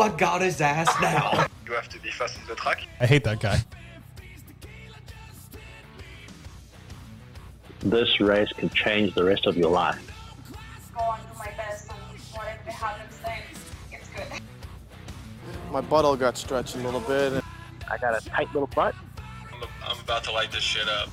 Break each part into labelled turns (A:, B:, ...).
A: I got his ass now.
B: You have to be fast on the track.
C: I hate that guy.
D: This race could change the rest of your life.
E: go on do my best and whatever happens then it's good.
F: My buttle got stretched a little bit.
D: I got a tight little butt.
B: I'm, I'm about to light this shit up.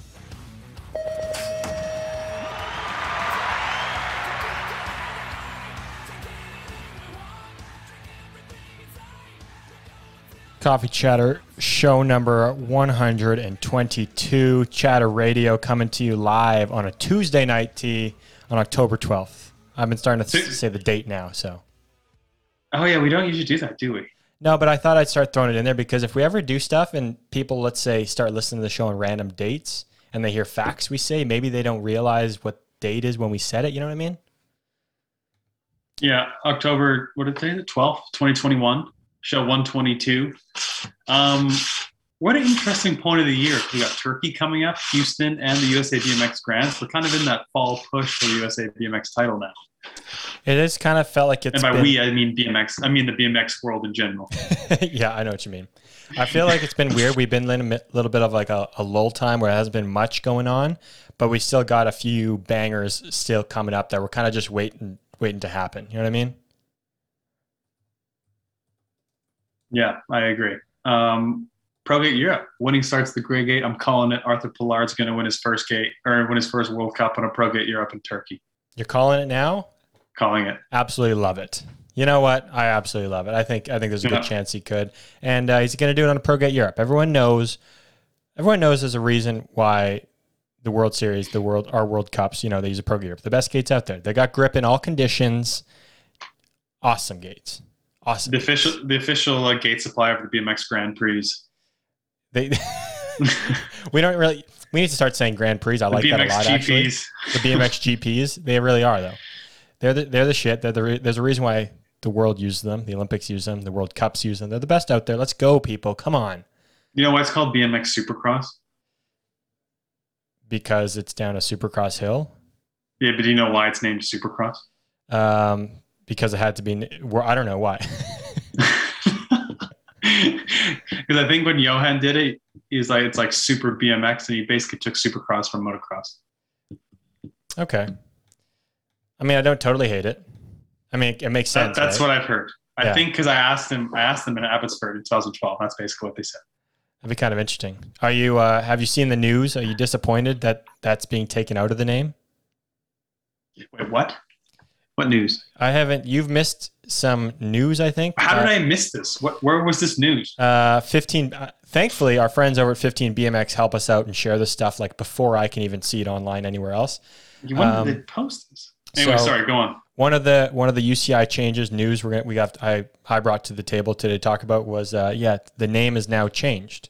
C: Coffee Chatter show number 122. Chatter Radio coming to you live on a Tuesday night tea on October 12th. I've been starting to s- say the date now, so.
G: Oh yeah, we don't usually do that, do we?
C: No, but I thought I'd start throwing it in there because if we ever do stuff and people, let's say, start listening to the show on random dates and they hear facts we say, maybe they don't realize what date is when we said it. You know what I mean?
G: Yeah, October. What did they? say? The twelfth, twenty twenty one. Show one twenty two. Um, what an interesting point of the year. We got Turkey coming up, Houston, and the USA BMX Grands. We're kind of in that fall push for the USA BMX title now.
C: It has kind of felt like it's
G: and by
C: been-
G: we, I mean BMX. I mean the BMX world in general.
C: yeah, I know what you mean. I feel like it's been weird. We've been in a little bit of like a, a lull time where there hasn't been much going on, but we still got a few bangers still coming up that we're kind of just waiting, waiting to happen. You know what I mean?
G: Yeah, I agree. Um, Pro Gate Europe winning starts the Grey Gate. I'm calling it. Arthur Pilard's going to win his first gate or win his first World Cup on a Pro Gate Europe in Turkey.
C: You're calling it now?
G: Calling it.
C: Absolutely love it. You know what? I absolutely love it. I think I think there's a
G: Yeah.
C: good chance he could, and uh, he's going to do it on a Pro Gate Europe. Everyone knows. Everyone knows there's a reason why the World Series, the world, our World Cups, you know, they use a Pro Gate Europe. The best gates out there. They got grip in all conditions. Awesome gates. Awesome.
G: The official, the official uh, gate supplier for the BMX Grand Prix.
C: They we don't really we need to start saying Grand Prix. I
G: The
C: like that a
G: BMX
C: lot actually.
G: GPs.
C: The BMX GPs, they really are though. They're the, they're the shit. They're the re- there's a reason why the world uses them, the Olympics use them, the World Cups use them. They're the best out there. Let's go, people. Come on.
G: You know why it's called BMX Supercross?
C: Because it's down a supercross hill.
G: Yeah, but do you know why it's named Supercross?
C: Um, because it had to be where I don't know why.
G: Because I think when Johan did it, he's like it's like Super BMX, and he basically took Supercross from motocross.
C: okay. I mean, I don't totally hate it. I mean, it, it makes
G: That,
C: sense.
G: that's
C: right?
G: what I've heard. I
C: Yeah.
G: think because I asked him, I asked them in Abbotsford in 2012. That's basically what they said.
C: That'd be kind of interesting. Are you? Uh, have you seen the news? Are you disappointed that that's being taken out of the name?
G: Wait, what? What news?
C: I haven't. You've missed some news, I think.
G: How did
C: Uh,
G: I miss this? What? Where was this news?
C: Uh, 15. Uh, thankfully, our friends over at 15 BMX help us out and share this stuff like before I can even see it online anywhere else.
G: You when
C: um,
G: they post this? Anyway,
C: so-
G: sorry. Go on.
C: One of the one of the UCI changes news we're gonna, we got I I brought to the table today to talk about was uh, yeah the name is now changed.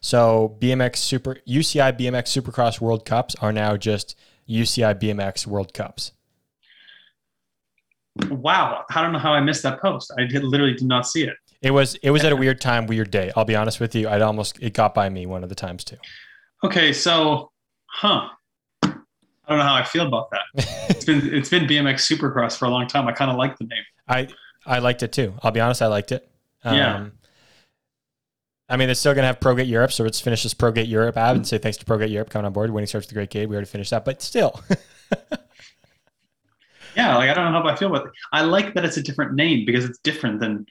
C: So BMX Super UCI BMX Supercross World Cups are now just UCI BMX World Cups.
G: Wow. I don't know how I missed that post. I did, literally did not see it.
C: It was it was at a weird time, weird day. I'll be honest with you. I'd almost it got by me one of the times too.
G: Okay, so, huh? I don't know how I feel about that. it's been it's been BMX Supercross for a long time. I kind of like the name.
C: I I liked it too. I'll be honest, I liked it. Um,
G: Yeah.
C: I mean, they're still gonna have ProGate Europe, so let's finish this ProGate Europe ad and say thanks to ProGate Europe coming on board. Winning starts the Great Gate. We already finished that, but still,
G: Yeah, like I don't know how I feel about it. I like that it's a different name because it's different than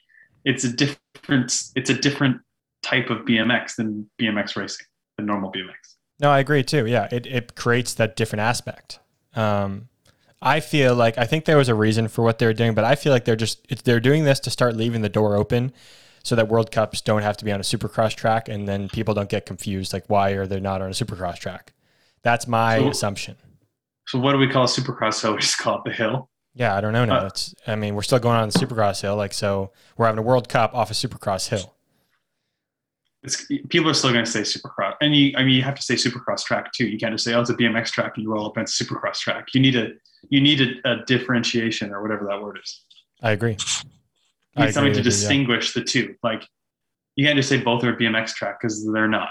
G: it's a different it's a different type of BMX than BMX racing, than normal BMX.
C: no, I agree too. Yeah, it it creates that different aspect. Um, I feel like I think there was a reason for what they're doing, but I feel like they're just it's, they're doing this to start leaving the door open. So that World Cups don't have to be on a supercross track, and then people don't get confused. Like, why are they not on a supercross track? That's my
G: So-
C: assumption.
G: So what do we call a Supercross hill? We just call it the hill.
C: Yeah, I don't know now.
G: Uh,
C: it's I mean, we're still going on the Supercross hill, like so we're having a World Cup off a Supercross hill.
G: It's, people are still going to say Supercross, and you I mean you have to say Supercross track too. You can't just say oh it's a BMX track and you roll up and it's a Supercross track. You need a you need a, a differentiation or whatever that word is.
C: I agree.
G: You
C: I
G: need something
C: agree
G: to
C: with you, yeah.
G: distinguish the two. Like you can't just say both are a BMX track because they're not.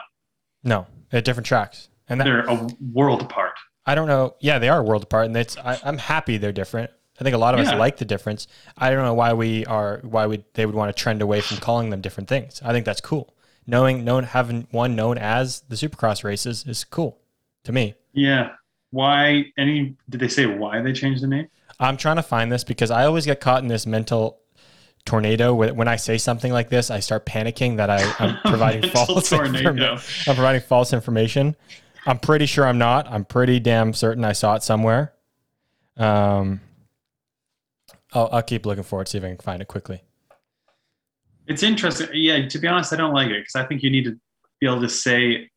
C: No, they're different tracks, and that,
G: They're a world apart.
C: I don't know. Yeah, they are a world apart, and it's I, I'm happy they're different. I think a lot of us like the difference. I don't know why we are why we they would want to trend away from calling them different things. I think that's cool. Knowing known having one known as the Supercross races is cool to me.
G: Yeah. Why? Any? Did they say why they changed the name?
C: I'm trying to find this because I always get caught in this mental tornado when I say something like this, I start panicking that I, I'm providing false
G: tornado.
C: informa- I'm providing false information. I'm pretty sure I'm not. I'm pretty damn certain I saw it somewhere. Um, I'll, I'll keep looking for it, see if I can find it quickly.
G: It's interesting. Yeah, to be honest, I don't like it because I think you need to be able to say,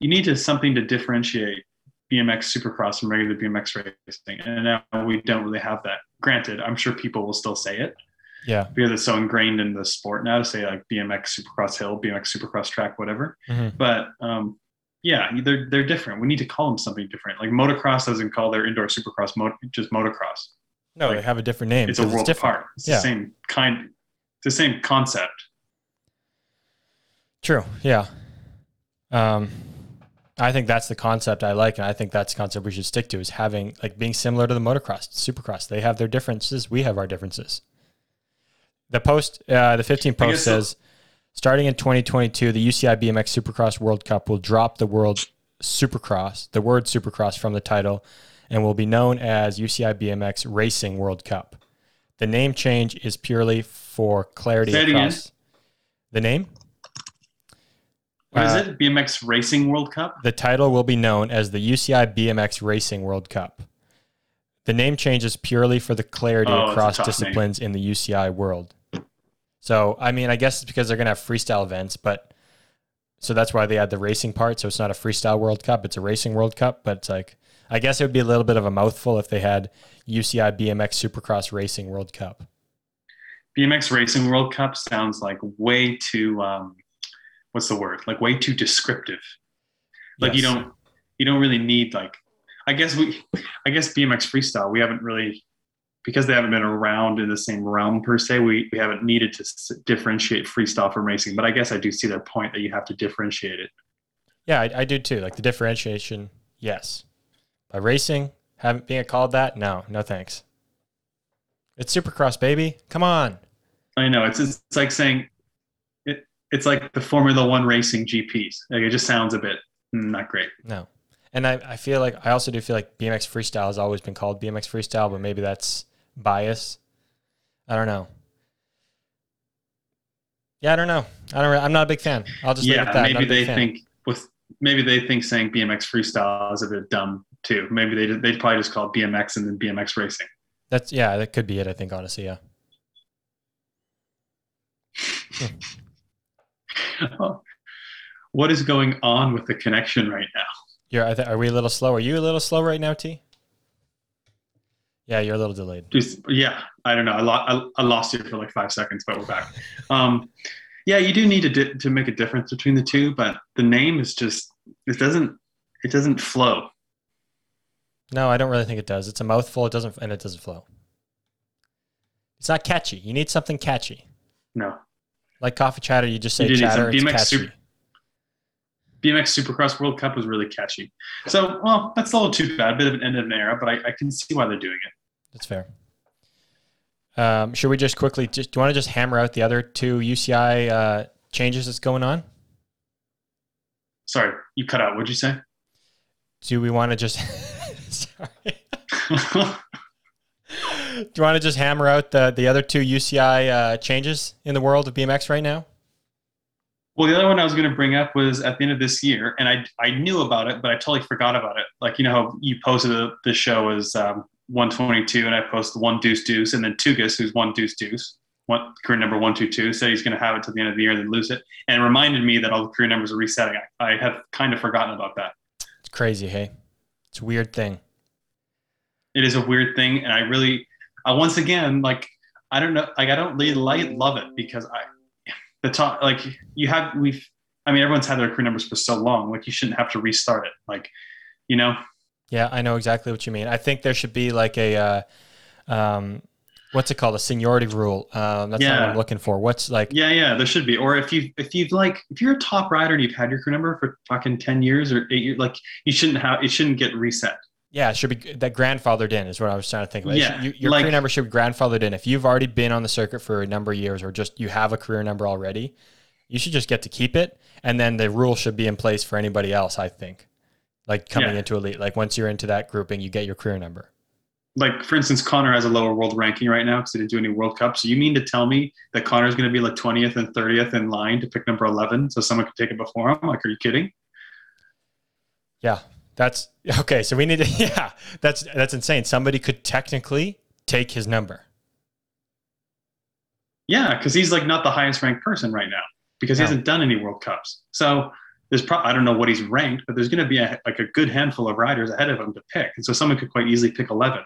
G: you need to something to differentiate BMX Supercross from regular BMX racing, and now we don't really have that. Granted, I'm sure people will still say it
C: Yeah.
G: because it's so ingrained in the sport now to say like BMX Supercross Hill, BMX Supercross Track, whatever.
C: Mhm.
G: But um, yeah, they're they're different. We need to call them something different. Like motocross doesn't call their indoor Supercross mo- just motocross.
C: No,
G: Like,
C: they have a different name.
G: It's a world
C: different.
G: apart. It's
C: Yeah.
G: the same kind. It's the same concept.
C: True. Yeah. Um, I think that's the concept I like, and I think that's the concept we should stick to is having like being similar to the motocross, supercross. They have their differences. We have our differences. The post, uh, the 15 post says, starting in 2022, the UCI BMX Supercross World Cup will drop the word Supercross, the word Supercross from the title, and will be known as UCI BMX Racing World Cup. The name change is purely for clarity
G: Say it again.
C: across. The name?
G: What is
C: Uh,
G: it? BMX Racing World Cup.
C: The title will be known as the UCI BMX Racing World Cup. The name changes purely for the clarity
G: Oh,
C: across disciplines in the UCI world. So, I mean, I guess it's because they're going to have freestyle events, but so that's why they add the racing part. So it's not a freestyle World Cup, it's a racing World Cup. But it's like, I guess it would be a little bit of a mouthful if they had UCI BMX Supercross Racing World Cup.
G: BMX Racing World Cup sounds like way too um, what's the word? Like way too descriptive. Like you don't you don't really need like I guess we I guess BMX freestyle we haven't really because they haven't been around in the same realm per se we, we haven't needed to s- differentiate freestyle from racing but I guess I do see their point that you have to differentiate it
C: Yeah, I, I do too. Like the differentiation, yes. By racing, having being called that, no, no thanks. It's Supercross, baby. Come on.
G: I know it's it's like saying it it's like the Formula One racing GPs like it just sounds a bit mm, not great
C: No. And I, I feel like I also do feel like BMX freestyle has always been called BMX freestyle, but maybe that's bias. I don't know. Yeah, I don't know. I don't. re- I'm not a big fan. I'll just leave it
G: yeah. Maybe they think with maybe they think saying BMX freestyle is a bit dumb too. Maybe they they'd probably just call it BMX and then BMX racing.
C: that's yeah. That could be it. I think honestly, yeah.
G: what is going on with the connection right now?
C: Th- are we a little slow? Are you a little slow right now, T? Yeah, you're a little delayed.
G: Just yeah, I don't know. I, lo- I, I lost you for like five seconds, but we're back. Um, yeah, you do need to di- to make a difference between the two, but the name is just it doesn't it doesn't flow.
C: No, I don't really think it does. It's a mouthful. It doesn't, and it doesn't flow. It's not catchy. You need something catchy,
G: No,
C: like coffee chatter. You just say
G: You
C: chatter.
G: some
C: It's catchy.
G: super- BMX Supercross World Cup was really catchy. So, well, that's a little too bad. A bit of an end of an era, but I, I can see why they're doing it.
C: That's fair. Um, should we just quickly just do you want to just hammer out the other two UCI uh, changes that's going on?
G: Sorry, you cut out. What'd you say?
C: Do we want to just sorry? Do you want to just hammer out the the other two UCI uh, changes in the world of BMX right now?
G: Well, the other one I was going to bring up was at the end of this year, and I I knew about it, but I totally forgot about it. Like you know how you posted the, the show as um, 122, and I posted one deuce deuce, and then Tugas, who's one deuce deuce, one career number 122, said he's going to have it till the end of the year and then lose it, and it reminded me that all the career numbers are resetting. I, I have kind of forgotten about that.
C: It's crazy, hey. It's a weird thing.
G: it is a weird thing and i really i once again like i don't know like i don't really like, love it because i the top like you have we've i mean everyone's had their career numbers for so long like you shouldn't have to restart it like you know
C: Yeah, I know exactly what you mean. I think there should be like a uh, um, what's it called? A seniority rule. Um, that's not what I'm looking for. What's like
G: yeah yeah there should be or if you if you've like if you're a top rider and you've had your crew number for fucking 10 years or eight years like you shouldn't have it shouldn't get reset
C: Yeah, it should be that grandfathered in is what I was trying to think about.
G: Yeah,
C: should- you- your
G: like-
C: career number should be grandfathered in. If you've already been on the circuit for a number of years, or just you have a career number already, you should just get to keep it, and then the rule should be in place for anybody else. I think, like coming
G: Yeah.
C: into elite, like once you're into that grouping, you get your career number.
G: Like for instance, Connor has a lower world ranking right now because he didn't do any World Cups. So you mean to tell me that Connor's going to be like 20th and 30th in line to pick number 11, so someone could take it before him? Like, are you kidding?
C: Yeah, that's okay. So we need to. Yeah, that's that's insane. Somebody could technically take his number.
G: Yeah, because he's like not the highest ranked person right now because he
C: No.
G: hasn't done any World Cups. So there's probably I don't know what he's ranked, but there's going to be a, like a good handful of riders ahead of him to pick, and so someone could quite easily pick 11.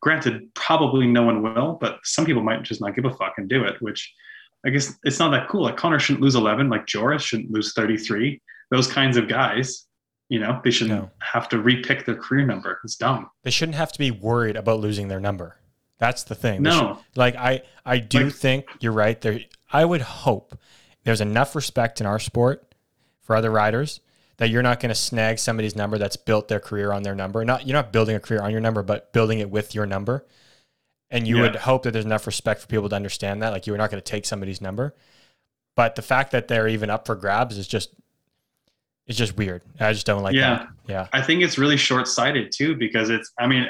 G: Granted, probably no one will, but some people might just not give a fuck and do it, which I guess it's not that cool. Like Connor shouldn't lose 11, like Joris shouldn't lose 33. Those kinds of guys, you know, they shouldn't
C: No.
G: have to repick their career number. It's dumb.
C: They shouldn't have to be worried about losing their number. That's the thing. They
G: No.
C: should- like I, I do
G: Like-
C: think you're right. There, I would hope there's enough respect in our sport for other riders that you're not going to snag somebody's number that's built their career on their number. Not you're not building a career on your number, but building it with your number. And you
G: Yeah.
C: would hope that there's enough respect for people to understand that. Like you're not going to take somebody's number. But the fact that they're even up for grabs is just, it's just weird. I just don't like
G: Yeah.
C: that. Yeah.
G: I think it's really short sighted too, because it's, I mean,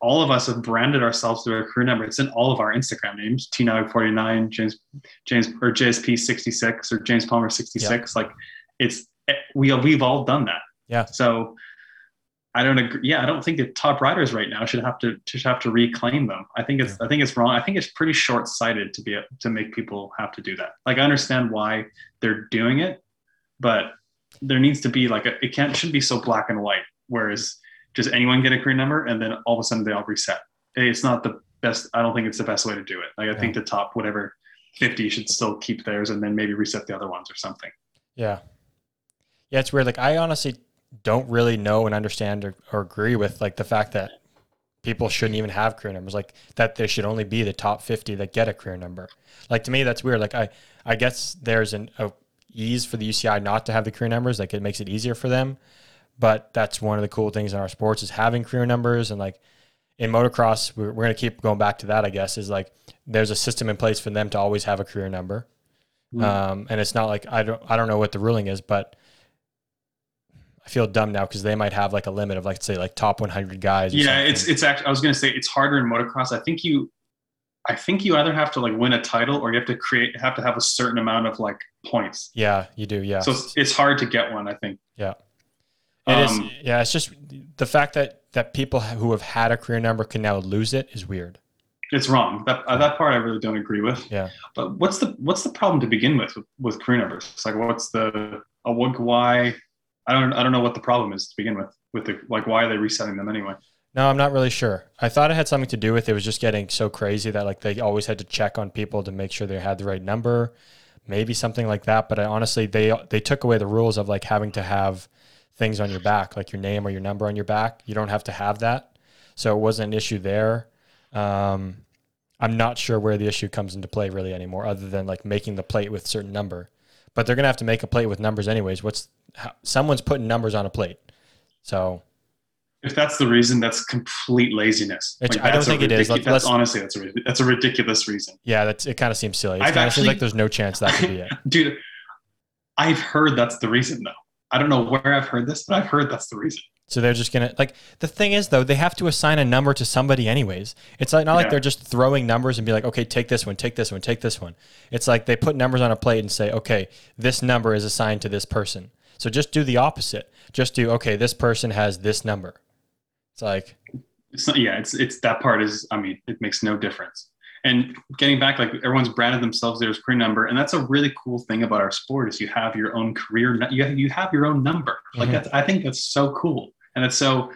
G: all of us have branded ourselves through our crew number. It's in all of our Instagram names, T949, James, James, or JSP66 or James Palmer 66. Like it's, we, we've all done that.
C: Yeah.
G: So I don't agree. Yeah. I don't think the top riders right now should have to, should have to reclaim them. I think it's, I think it's wrong. I think it's pretty short sighted to be, to make people have to do that. Like I understand why they're doing it, but there needs to be like a, it can't, shouldn't be so black and white. Whereas, just anyone get a career number and then all of a sudden they all reset. It's not the best. I don't think it's the best way to do it. Like I think the top whatever 50 should still keep theirs and then maybe reset the other ones or something.
C: Yeah. Yeah, it's weird. Like I honestly don't really know and understand or, or agree with like the fact that people shouldn't even have career numbers. Like that there should only be the top 50 that get a career number. Like to me that's weird. Like I I guess there's an a ease for the UCI not to have the career numbers. Like it makes it easier for them. But that's one of the cool things in our sports is having career numbers and like in motocross, we're, we're going to keep going back to that, I guess, is like there's a system in place for them to always have a career number.
G: Mm.
C: Um, and it's not like I don't I don't know what the ruling is, but I feel dumb now because they might have like a limit of like say like top 100 guys. or
G: Yeah,
C: something.
G: it's it's actually I was gonna say it's harder in motocross. I think you I think you either have to like win a title or you have to create have to have a certain amount of like points.
C: yeah, you do. Yeah,
G: So it's, it's hard to get one, I think.
C: yeah. It is.
G: Um,
C: Yeah, it's just the fact that that people who have had a career number can now lose it is weird.
G: It's wrong. That uh, that part I really don't agree with.
C: Yeah.
G: But what's the what's the problem to begin with with, with career numbers? It's like what's the uh, what why I don't I don't know what the problem is to begin with with the like why are they resetting them anyway?
C: No, I'm not really sure. I thought it had something to do with it was just getting so crazy that like they always had to check on people to make sure they had the right number, maybe something like that. But I, honestly, they they took away the rules of like having to have things on your back, like your name or your number on your back. You don't have to have that, so it wasn't an issue there. Um, I'm not sure where the issue comes into play really anymore, other than like making the plate with certain number. But they're gonna have to make a plate with numbers anyways. What's how, someone's putting numbers on a plate, so
G: If that's the reason, that's complete laziness. Like,
C: I don't
G: that's a
C: it is.
G: That's
C: let's-
G: honestly that's a that's a ridiculous reason,
C: Yeah, that's it. Kind of seems silly. It kind of seems
G: actually-
C: like there's no chance that could be it.
G: dude. I've heard that's the reason though. I don't know where I've heard this, but I've heard that's the reason.
C: So they're just gonna like the thing is though they have to assign a number to somebody anyways. It's like not like
G: Yeah.
C: they're just throwing numbers and be like, okay, take this one, take this one, take this one. It's like they put numbers on a plate and say, okay, this number is assigned to this person. So just do the opposite. Just do okay, this person has this number. It's like
G: It's not, yeah, it's it's that part is. I mean, it makes no difference. And getting back, like everyone's branded themselves their career number, and that's a really cool thing about our sport is you have your own career. You have, you have your own number. Like
C: Mhm.
G: that's, I think that's so cool, and it's so.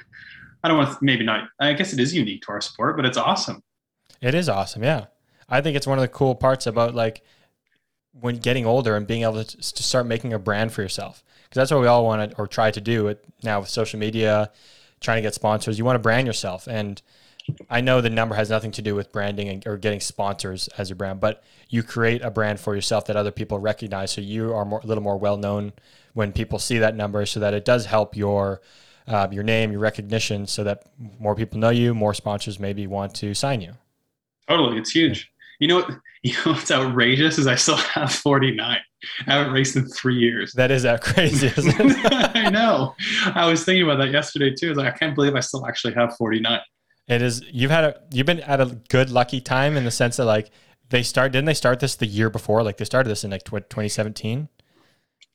G: I don't want to, maybe not. I guess it is unique to our sport, but it's awesome.
C: It is awesome. Yeah. I think it's one of the cool parts about like when getting older and being able to, to start making a brand for yourself. Because that's what we all want to or try to do it now with social media, trying to get sponsors. You want to brand yourself. And I know the number has nothing to do with branding and, or getting sponsors as your brand, but you create a brand for yourself that other people recognize. So you are more, a little more well known when people see that number so that it does help your uh, your name, your recognition, so that more people know you, more sponsors maybe want to sign you.
G: Totally, it's huge. You know? You know what's outrageous is I still have 49. I haven't raced in three years.
C: That is that crazy.
G: I know. I was thinking about that yesterday too. I was like, I can't believe I still actually have 49.
C: It is. You've had a. You've been at a good lucky time in the sense that like they start. Didn't they start this the year before? Like they started this in like 2017.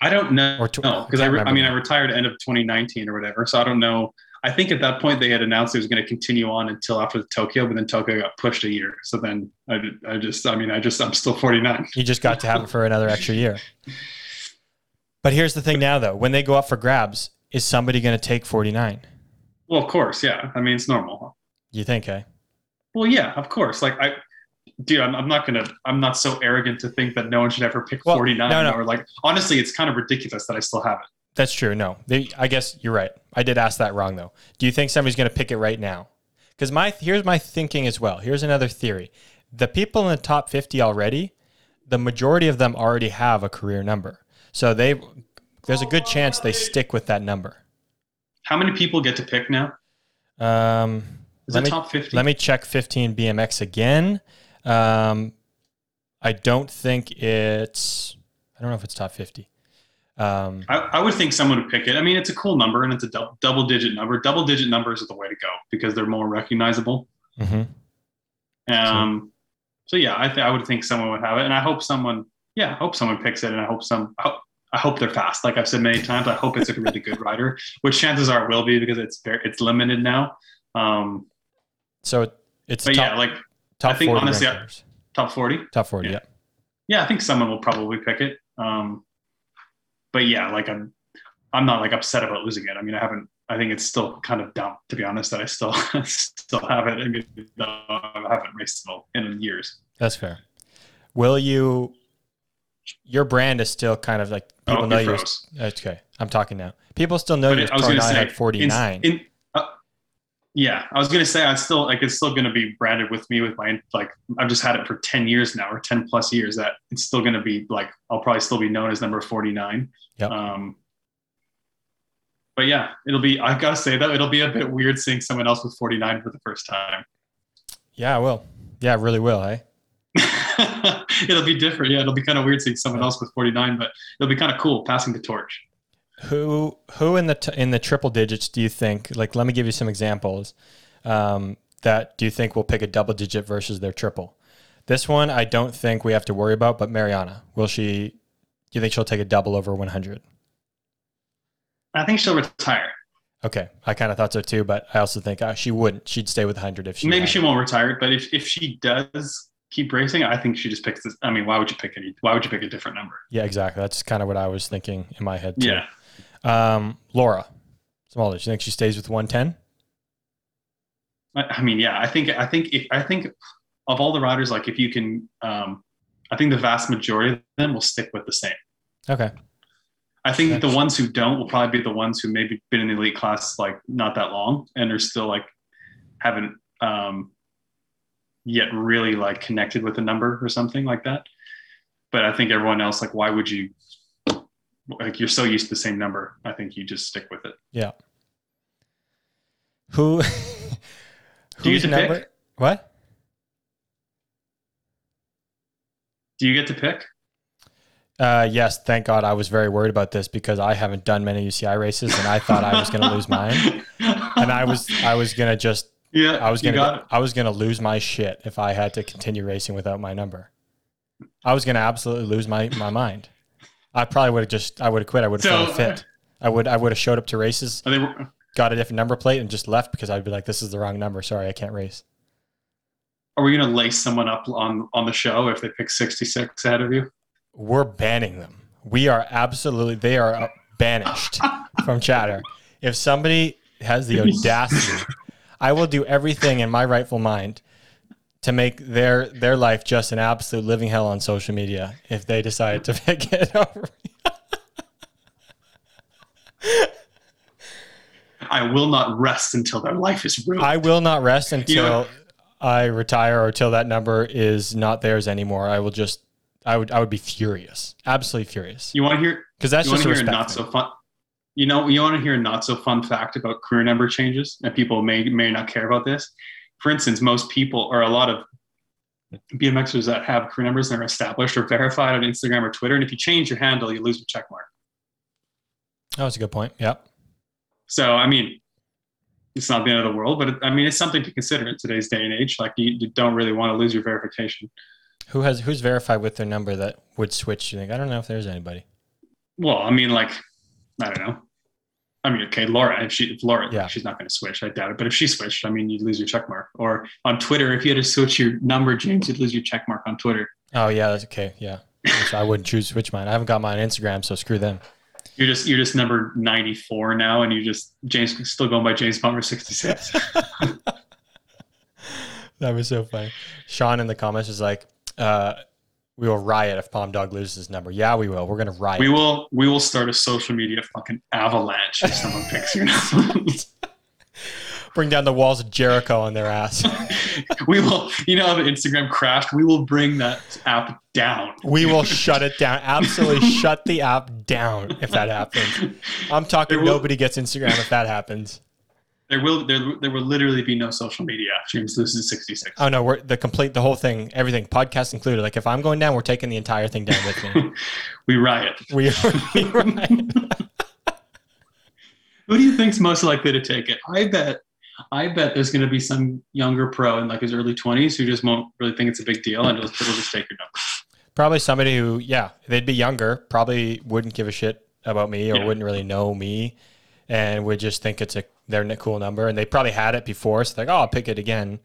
G: I don't know
C: Or tw-
G: because
C: I
G: I, re- I mean I retired end of 2019 or whatever. So I don't know. I think at that point they had announced it was going to continue on until after Tokyo, but then Tokyo got pushed a year. So then I, I just I mean I just I'm still 49.
C: You just got to have it for another extra year. But here's the thing now, though. When they go up for grabs, is somebody going to take 49?
G: Well, of course, yeah. I mean it's normal.
C: You think, eh?
G: Well, yeah, of course. Like I, dude, I'm, I'm not gonna. I'm not so arrogant to think that no one should ever pick
C: Well,
G: 49.
C: no, no.
G: Or like, honestly, it's kind of ridiculous that I still have it.
C: That's true. No, they, I guess you're right. I did ask that wrong, though. Do you think somebody's going to pick it right now? Because my here's my thinking as well. Here's another theory: the people in the top 50 already, the majority of them already have a career number, so they there's a good chance they stick with that number.
G: How many people get to pick now?
C: Um,
G: Is
C: let
G: it
C: me
G: top 50?
C: let me check 15 BMX again. Um, I don't think it's. I don't know if it's top 50. Um,
G: I, I would think someone would pick it. I mean, it's a cool number and it's a dou- double digit number. Double digit numbers are the way to go because they're more recognizable.
C: mhm.
G: Um, so yeah, I, th- I would think someone would have it, and I hope someone, yeah, I hope someone picks it, and I hope some, I hope, I hope they're fast. Like I've said many times, I hope it's a really good rider, which chances are it will be because it's very, it's limited now. Um,
C: So it's
G: but
C: top,
G: yeah, like
C: top
G: I think
C: 40
G: honestly,
C: rankers.
G: top forty.
C: top 40.
G: yeah.
C: Yeah.
G: Yeah, I think someone will probably pick it. Um, but yeah, like I'm, I'm not like upset about losing it. I mean, I haven't. I think it's still kind of dumb, to be honest, that I still still have it. I mean, I haven't raced it in years.
C: That's fair. Will you? Your brand is still kind of like people
G: Oh,
C: know
G: you.
C: Okay, I'm talking now. People still know you.
G: I was going to say
C: 49.
G: In, in, yeah, I was going to say I still like it's still going to be branded with me with my like I've just had it for ten years now or ten plus years that it's still going to be like I'll probably still be known as number forty nine.
C: Yep.
G: Um, but yeah, it'll be I gotta say though it'll be a bit weird seeing someone else with forty nine for the first time.
C: yeah, I will. Yeah, I really will. Eh?
G: it'll be different. Yeah, it'll be kind of weird seeing someone else with forty nine, but it'll be kind of cool passing the torch.
C: Who who in the t- in the triple digits do you think? Like, let me give you some examples. Um, that do you think will pick a double digit versus their triple? This one I don't think we have to worry about. But Mariana, will she? Do you think she'll take a double over 100?
G: I think she'll retire.
C: Okay, I kind of thought so too, but I also think uh, she wouldn't. She'd stay with 100 if she
G: Maybe
C: had
G: she won't retire but if, if she does keep racing, I think she just picks this. I mean, why would you pick any? Why would you pick a different number?
C: Yeah, exactly. That's kind of what I was thinking in my head too.
G: Yeah,
C: Um, Laura, Smulders, you think she stays with 110?
G: I, I mean, yeah, I think I think if I think of all the riders, like if you can, um, I think the vast majority of them will stick with the same.
C: Okay.
G: I think
C: That's-
G: the ones who don't will probably be the ones who maybe been in the elite class like not that long and are still like haven't um, yet really like connected with a number or something like that. But I think everyone else, like, why would you? Like, you're so used to the same number. I think you just stick with it.
C: Yeah. Who?
G: Do you
C: whose
G: get to
C: number?
G: pick?
C: What?
G: Do you get to pick?
C: Uh, yes, thank God. I was very worried about this because I haven't done many UCI races, and I thought I was going to lose mine, and I was I was going to just
G: Yeah,
C: I was going to I was going to lose my shit if I had to continue racing without my number. I was going to absolutely lose my my mind. I probably would have just I would have quit. I would have
G: So-
C: fit. I would I would have showed up to races,
G: they,
C: got a different number plate, and just left because I'd be like, this is the wrong number. Sorry, I can't race.
G: are we going to lace someone up on on the show if they pick 66 ahead of you?
C: we're banning them. We are absolutely they are banished from chatter. If somebody has the audacity, I will do everything in my rightful mind to make their their life just an absolute living hell on social media if they decide to pick it over.
G: I will not rest until their life is ruined.
C: I will not rest until
G: You know-
C: I retire or till that number is not theirs anymore. I will just I would I would be furious. Absolutely furious.
G: you want to hear?
C: Because that's just
G: hear a not
C: thing.
G: so fun? You know, you want to hear a not so fun fact about career number changes, and people may may not care about this. For instance, most people or a lot of BMXers that have crew numbers that are established or verified on Instagram or Twitter, and if you change your handle, you lose your check mark.
C: Oh, that's a good point. Yep.
G: So, I mean, it's not the end of the world, but it, I mean, it's something to consider in today's day and age. Like, you, you don't really want to lose your verification.
C: Who has who's verified with their number that would switch? You think? I don't know if there's anybody.
G: Well, I mean, like, I don't know. I mean, okay, Laura, if she, if Laura,
C: Yeah.
G: she's not going to switch. I doubt it. But if she switched, I mean, you'd lose your check mark. Or on Twitter, if you had to switch your number, James, you'd lose your check mark on Twitter.
C: Oh yeah, that's okay. Yeah. Which I wouldn't choose to switch mine. I haven't got mine on Instagram, so screw them.
G: You're just, you're just number 94 now, and you just, James, still going by James Butler 66.
C: That was so funny. Sean in the comments is like, uh, "We will riot if Palm Dog loses his number." Yeah, we will. We're gonna riot.
G: we will, we will start a social media fucking avalanche if someone picks your number.
C: bring down the walls of Jericho on their ass.
G: we will, you know, how the Instagram crashed. We will bring that app down.
C: we will shut it down. Absolutely shut the app down if that happens. I'm talking.
G: Will-
C: nobody gets Instagram if that happens.
G: There will, there, there will literally be no social media. if This is 66.
C: Oh no, we're the complete, the whole thing, everything, podcast included. Like if I'm going down, we're taking the entire thing down with me.
G: we riot.
C: We, we riot.
G: Who do you think's most likely to take it? I bet. I bet there's going to be some younger pro in like his early 20s who just won't really think it's a big deal and just, it'll just take your number.
C: Probably somebody who, yeah, they'd be younger, probably wouldn't give a shit about me or
G: Yeah.
C: wouldn't really know me, and would just think it's a their cool number. And they probably had it before, so they're like, oh, I'll pick it again.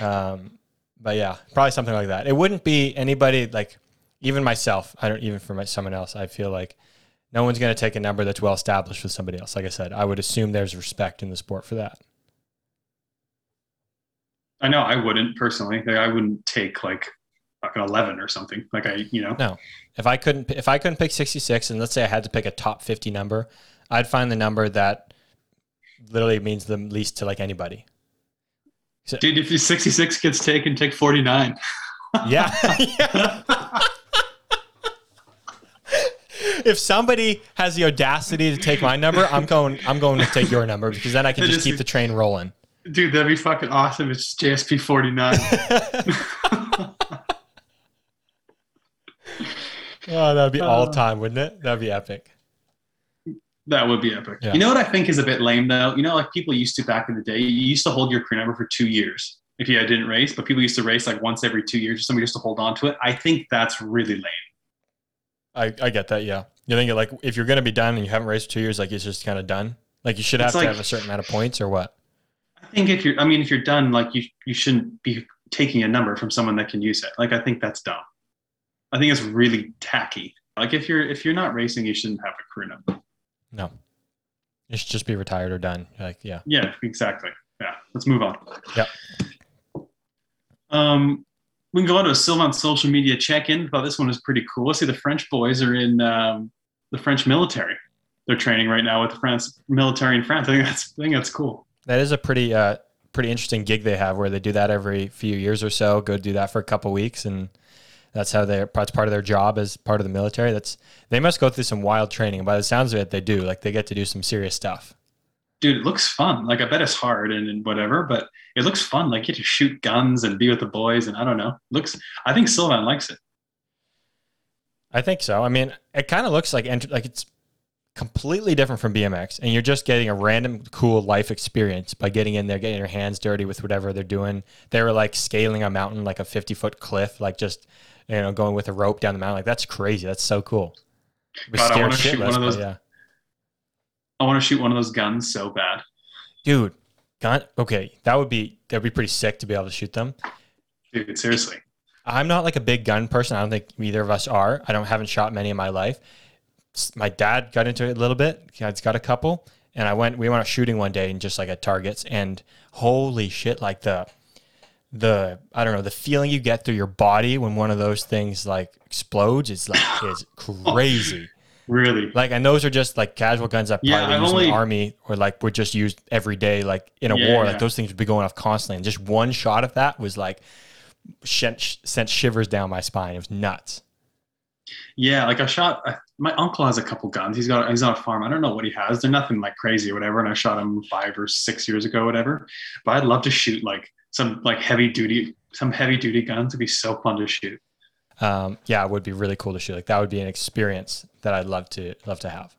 C: Um, but yeah, probably something like that. It wouldn't be anybody like even myself. I don't even for my, someone else. I feel like no one's going to take a number that's well established with somebody else. Like I said, I would assume there's respect in the sport for that.
G: I know I wouldn't personally. Like, I wouldn't take like an 11 or something. Like I, you know,
C: No. If I couldn't if I couldn't pick 66 and let's say I had to pick a top 50 number, I'd find the number that literally means the least to like anybody.
G: dude, if your 66 gets taken, take 49.
C: Yeah. Yeah. if somebody has the audacity to take my number, I'm going I'm going to take your number because then I can just keep the train rolling.
G: Dude, that'd be fucking awesome. It's JSP 49.
C: Oh, that'd be all
G: Uh,
C: time, wouldn't it? That'd be epic.
G: That would be epic.
C: Yeah.
G: You know what I think is a bit lame though? You know, like people used to back in the day, you used to hold your career number for two years if you didn't race, but people used to race like once every two years, or somebody used to hold on to it. I think that's really lame.
C: I, I get that, yeah. You think like if you're gonna be done and you haven't raced two years, like it's just kind of done. Like you should have
G: It's
C: to
G: like-
C: have a certain amount of points or what?
G: I think if you're, I mean, if you're done, like you, you shouldn't be taking a number from someone that can use it. Like I think that's dumb. I think it's really tacky. Like if you're if you're not racing, you shouldn't have a career number.
C: No. You should just be retired or done. Like, yeah.
G: Yeah, exactly. Yeah, let's move on.
C: Yeah.
G: Um, we can go on to a Sylvain social media check-in. Thought this one was pretty cool. See, the French boys are in um, the French military. They're training right now with the France military in France. I think that's I think that's cool.
C: That is a pretty uh pretty interesting gig they have where they do that every few years or so, go do that for a couple weeks and that's how they're that's part of their job as part of the military. That's they must go through some wild training. By the sounds of it, they do. Like they get to do some serious stuff.
G: Dude, it looks fun. Like I bet it's hard and, and whatever, but it looks fun. Like you get to shoot guns and be with the boys, and I don't know. Looks. I think Sylvain likes it.
C: I think so. I mean, it kind of looks like ent- like it's completely different from BMX, and you're just getting a random cool life experience by getting in there, getting your hands dirty with whatever they're doing. They were like scaling a mountain, like a 50 foot cliff, like just you know going with a rope down the mountain. Like that's crazy. That's so cool.
G: God, I wanna shoot one of those-
C: but yeah,
G: I want to shoot one of those guns so bad.
C: dude. Gun. Okay, that would be that'd be pretty sick to be able to shoot them.
G: Dude, seriously.
C: I'm not like a big gun person. I don't think either of us are. I don't haven't shot many in my life. My dad got into it a little bit. He's got a couple, and I went. We went out shooting one day and just like at targets, and holy shit! Like the the I don't know the feeling you get through your body when one of those things like explodes is like is crazy.
G: Really.
C: Like, and those are just like casual guns that
G: Yeah,
C: probably
G: I've
C: use in the army or like were just used every day, like in a
G: Yeah,
C: war.
G: yeah.
C: Like those things would be going off constantly, and just one shot of that was like sent, sent shivers down my spine. It was nuts.
G: Yeah, like I shot. I, my uncle has a couple guns. He's got. He's on a farm. I don't know what he has. They're nothing like crazy or whatever. And I shot him five or six years ago, whatever. But I'd love to shoot like some like heavy duty, some heavy duty guns. It'd be so fun to shoot.
C: Um, yeah, it would be really cool to shoot. Like that would be an experience that I'd love to love to have.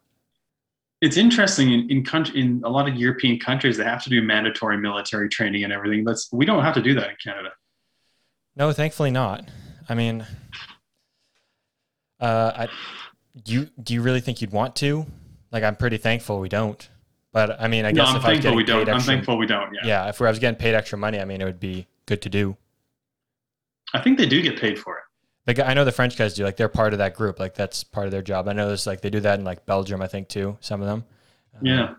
G: It's interesting in in, country, in a lot of European countries they have to do mandatory military training and everything. But we don't have to do that in Canada.
C: No, thankfully not. I mean, uh, I, do you do you really think you'd want to? Like, I'm pretty thankful we don't. But I mean, I
G: No,
C: guess
G: I'm
C: if I was getting
G: we
C: paid
G: don't. I'm
C: extra,
G: thankful we don't. Yeah.
C: yeah, if I was getting paid extra money, I mean, it would be good to do.
G: I think they do get paid for it.
C: Guy, I know the French guys do. Like, they're part of that group. Like, that's part of their job. I know there's like they do that in like Belgium, I think too. Some of them. Uh,
G: Yeah.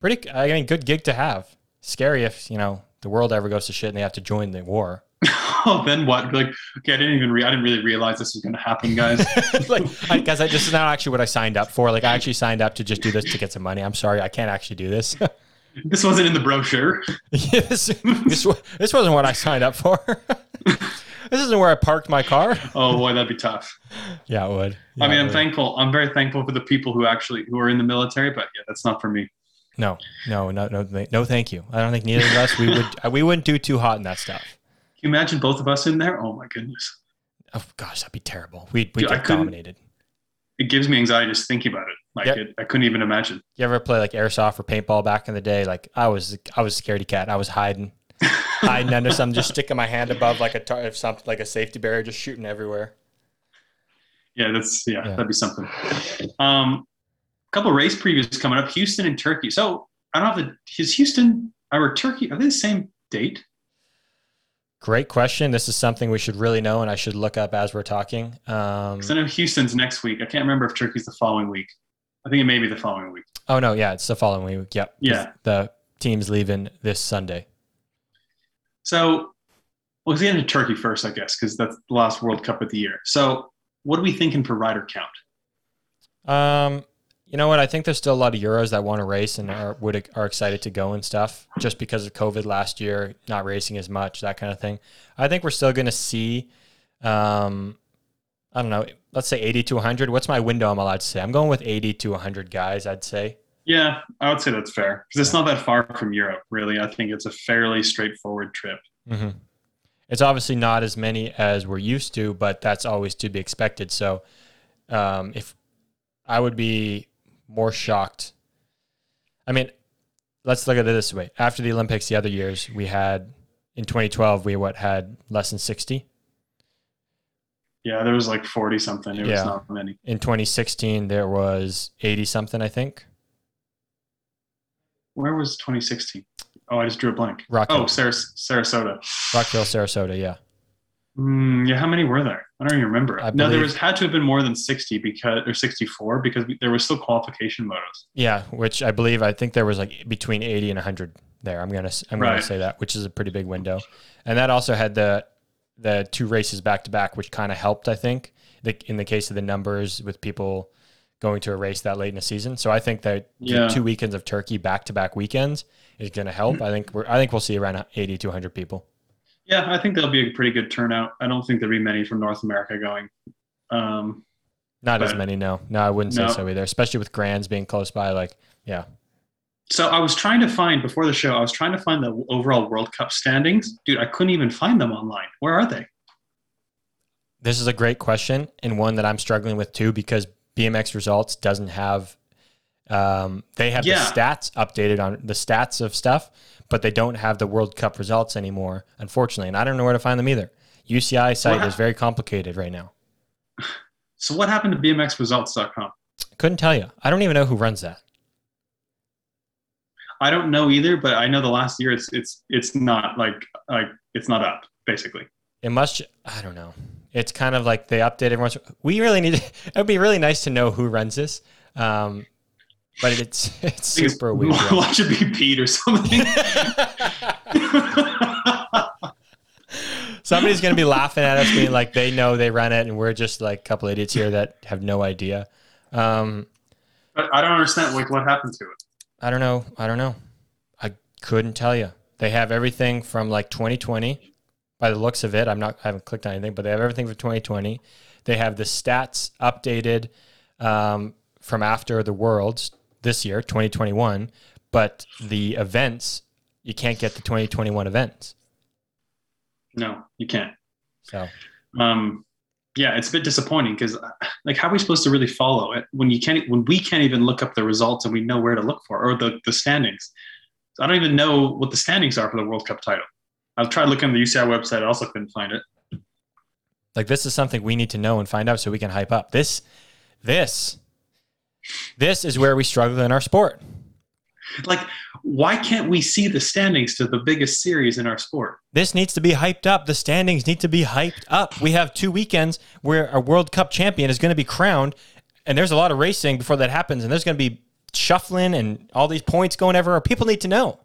C: Pretty. I mean, good gig to have. Scary if you know the world ever goes to shit and they have to join the war.
G: oh, then what? Like, okay, I didn't even. Re- I didn't really realize this was going to happen, guys.
C: like, I guess I, this is not actually what I signed up for. Like, I actually signed up to just do this to get some money. I'm sorry, I can't actually do this.
G: this wasn't in the brochure.
C: Yeah, this, this, this wasn't what I signed up for. this isn't where I parked my car.
G: Oh boy, that'd be tough.
C: Yeah, it would.
G: I mean, I'm
C: would.
G: thankful. I'm very thankful for the people who actually who are in the military, but yeah, that's not for me.
C: No, no, no, no, no. Thank you. I don't think neither of us we would we wouldn't do too hot in that stuff.
G: Can you imagine both of us in there? Oh my goodness,
C: Oh gosh, that'd be terrible. We'd we get dominated.
G: it gives me anxiety just thinking about it. Like,
C: Yep.
G: it, I couldn't even imagine.
C: You ever play like airsoft or paintball back in the day? Like I was, I was a scaredy cat. I was hiding, hiding under something, just sticking my hand above like a tar- something like a safety barrier, just shooting everywhere.
G: Yeah, that's yeah,
C: Yeah.
G: that'd be something. Um, a couple race previews coming up. Houston and Turkey. So I don't have the is Houston or Turkey? Are they the same date?
C: Great question. This is something we should really know, and I should look up as we're talking. Um,
G: I know Houston's next week. I can't remember if Turkey's the following week. I think it may be the following week.
C: oh no, yeah, it's the following week. Yep.
G: Yeah.
C: The team's leaving this Sunday.
G: So we'll get into Turkey first, I guess, because that's the last World Cup of the year. So what are we thinking for rider count?
C: Um, you know what? I think there's still a lot of Euros that want to race and are would are excited to go and stuff, just because of COVID last year, not racing as much, that kind of thing. I think we're still going to see, um, I don't know, let's say 80 to 100. What's my window I'm allowed to say? I'm going with 80 to 100 guys. I'd say.
G: Yeah, I would say that's fair because it's not that far from Europe, really. I think it's a fairly straightforward trip.
C: hmm It's obviously not as many as we're used to, but that's always to be expected. So, um, if I would be more shocked, I mean, let's look at it this way: after the Olympics, the other years we had in 2012, we what had less than 60.
G: Yeah, there was like 40 something. It was not many.
C: In 2016, there was 80 something, I think.
G: Where was 2016? Oh, I just drew a blank.
C: Rock Hill,
G: Oh, Saras- Sarasota.
C: Rock Hill, Sarasota. Yeah,
G: Mm, yeah, how many were there? I don't even remember.
C: I
G: no, there was had to have been more than 60 because or 64 because we, there was still qualification motos.
C: yeah. Which I believe I think there was like between 80 and 100 there. I'm gonna I'm gonna say that, which is a pretty big window, and that also had the the two races back to back, which kind of helped. I think the, in the case of the numbers with people going to a race that late in the season. So I think that
G: Yeah.
C: two weekends of Turkey back to back weekends is going to help. I think we're I think we'll see around 80 to 100 people.
G: Yeah, I think there'll be a pretty good turnout. I don't think there'll be many from North America going. Um,
C: Not as many, no. No, I wouldn't say
G: No.
C: so either. Especially with Grands being close by. Like, yeah.
G: so I was trying to find before the show. I was trying to find the overall World Cup standings, dude. I couldn't even find them online. Where are they?
C: This is a great question and one that I'm struggling with too because BMX results doesn't have um, they have
G: Yeah.
C: the stats updated on the stats of stuff, but they don't have the World Cup results anymore, unfortunately. And I don't know where to find them either. UCI site
G: What
C: is very complicated right now.
G: So what happened to BMXResults.com?
C: Couldn't tell you. I don't even know who runs that.
G: I don't know either, but I know the last year it's it's it's not like like it's not up basically.
C: It must. I don't know. It's kind of like they update everyone's. We really need. It would be really nice to know who runs this. Um, but it's it's super weird.
G: Watch it be Pete or something.
C: Somebody's gonna be laughing at us, being like, they know they run it, and we're just like a couple idiots here that have no idea. Um,
G: But I don't understand like what happened to it.
C: I don't know. I don't know. I couldn't tell you. They have everything from like 2020. By the looks of it, I'm not. I haven't clicked on anything, but they have everything for 2020. they have the stats updated um, from after the Worlds this year, 2021, but the events you can't get the 2021 events.
G: No, you can't.
C: So
G: Um, yeah, it's a bit disappointing because, like, how are we supposed to really follow it when you can't, when we can't even look up the results and we know where to look for or the the standings? I don't even know what the standings are for the World Cup title. I've tried looking on the UCI website, I also couldn't find it.
C: like this is something we need to know and find out so we can hype up. This this this is where we struggle in our sport.
G: Like, why can't we see the standings to the biggest series in our sport?
C: This needs to be hyped up. The standings need to be hyped up. We have two weekends where a World Cup champion is going to be crowned, and there's a lot of racing before that happens, and there's going to be shuffling and all these points going everywhere. People need to know.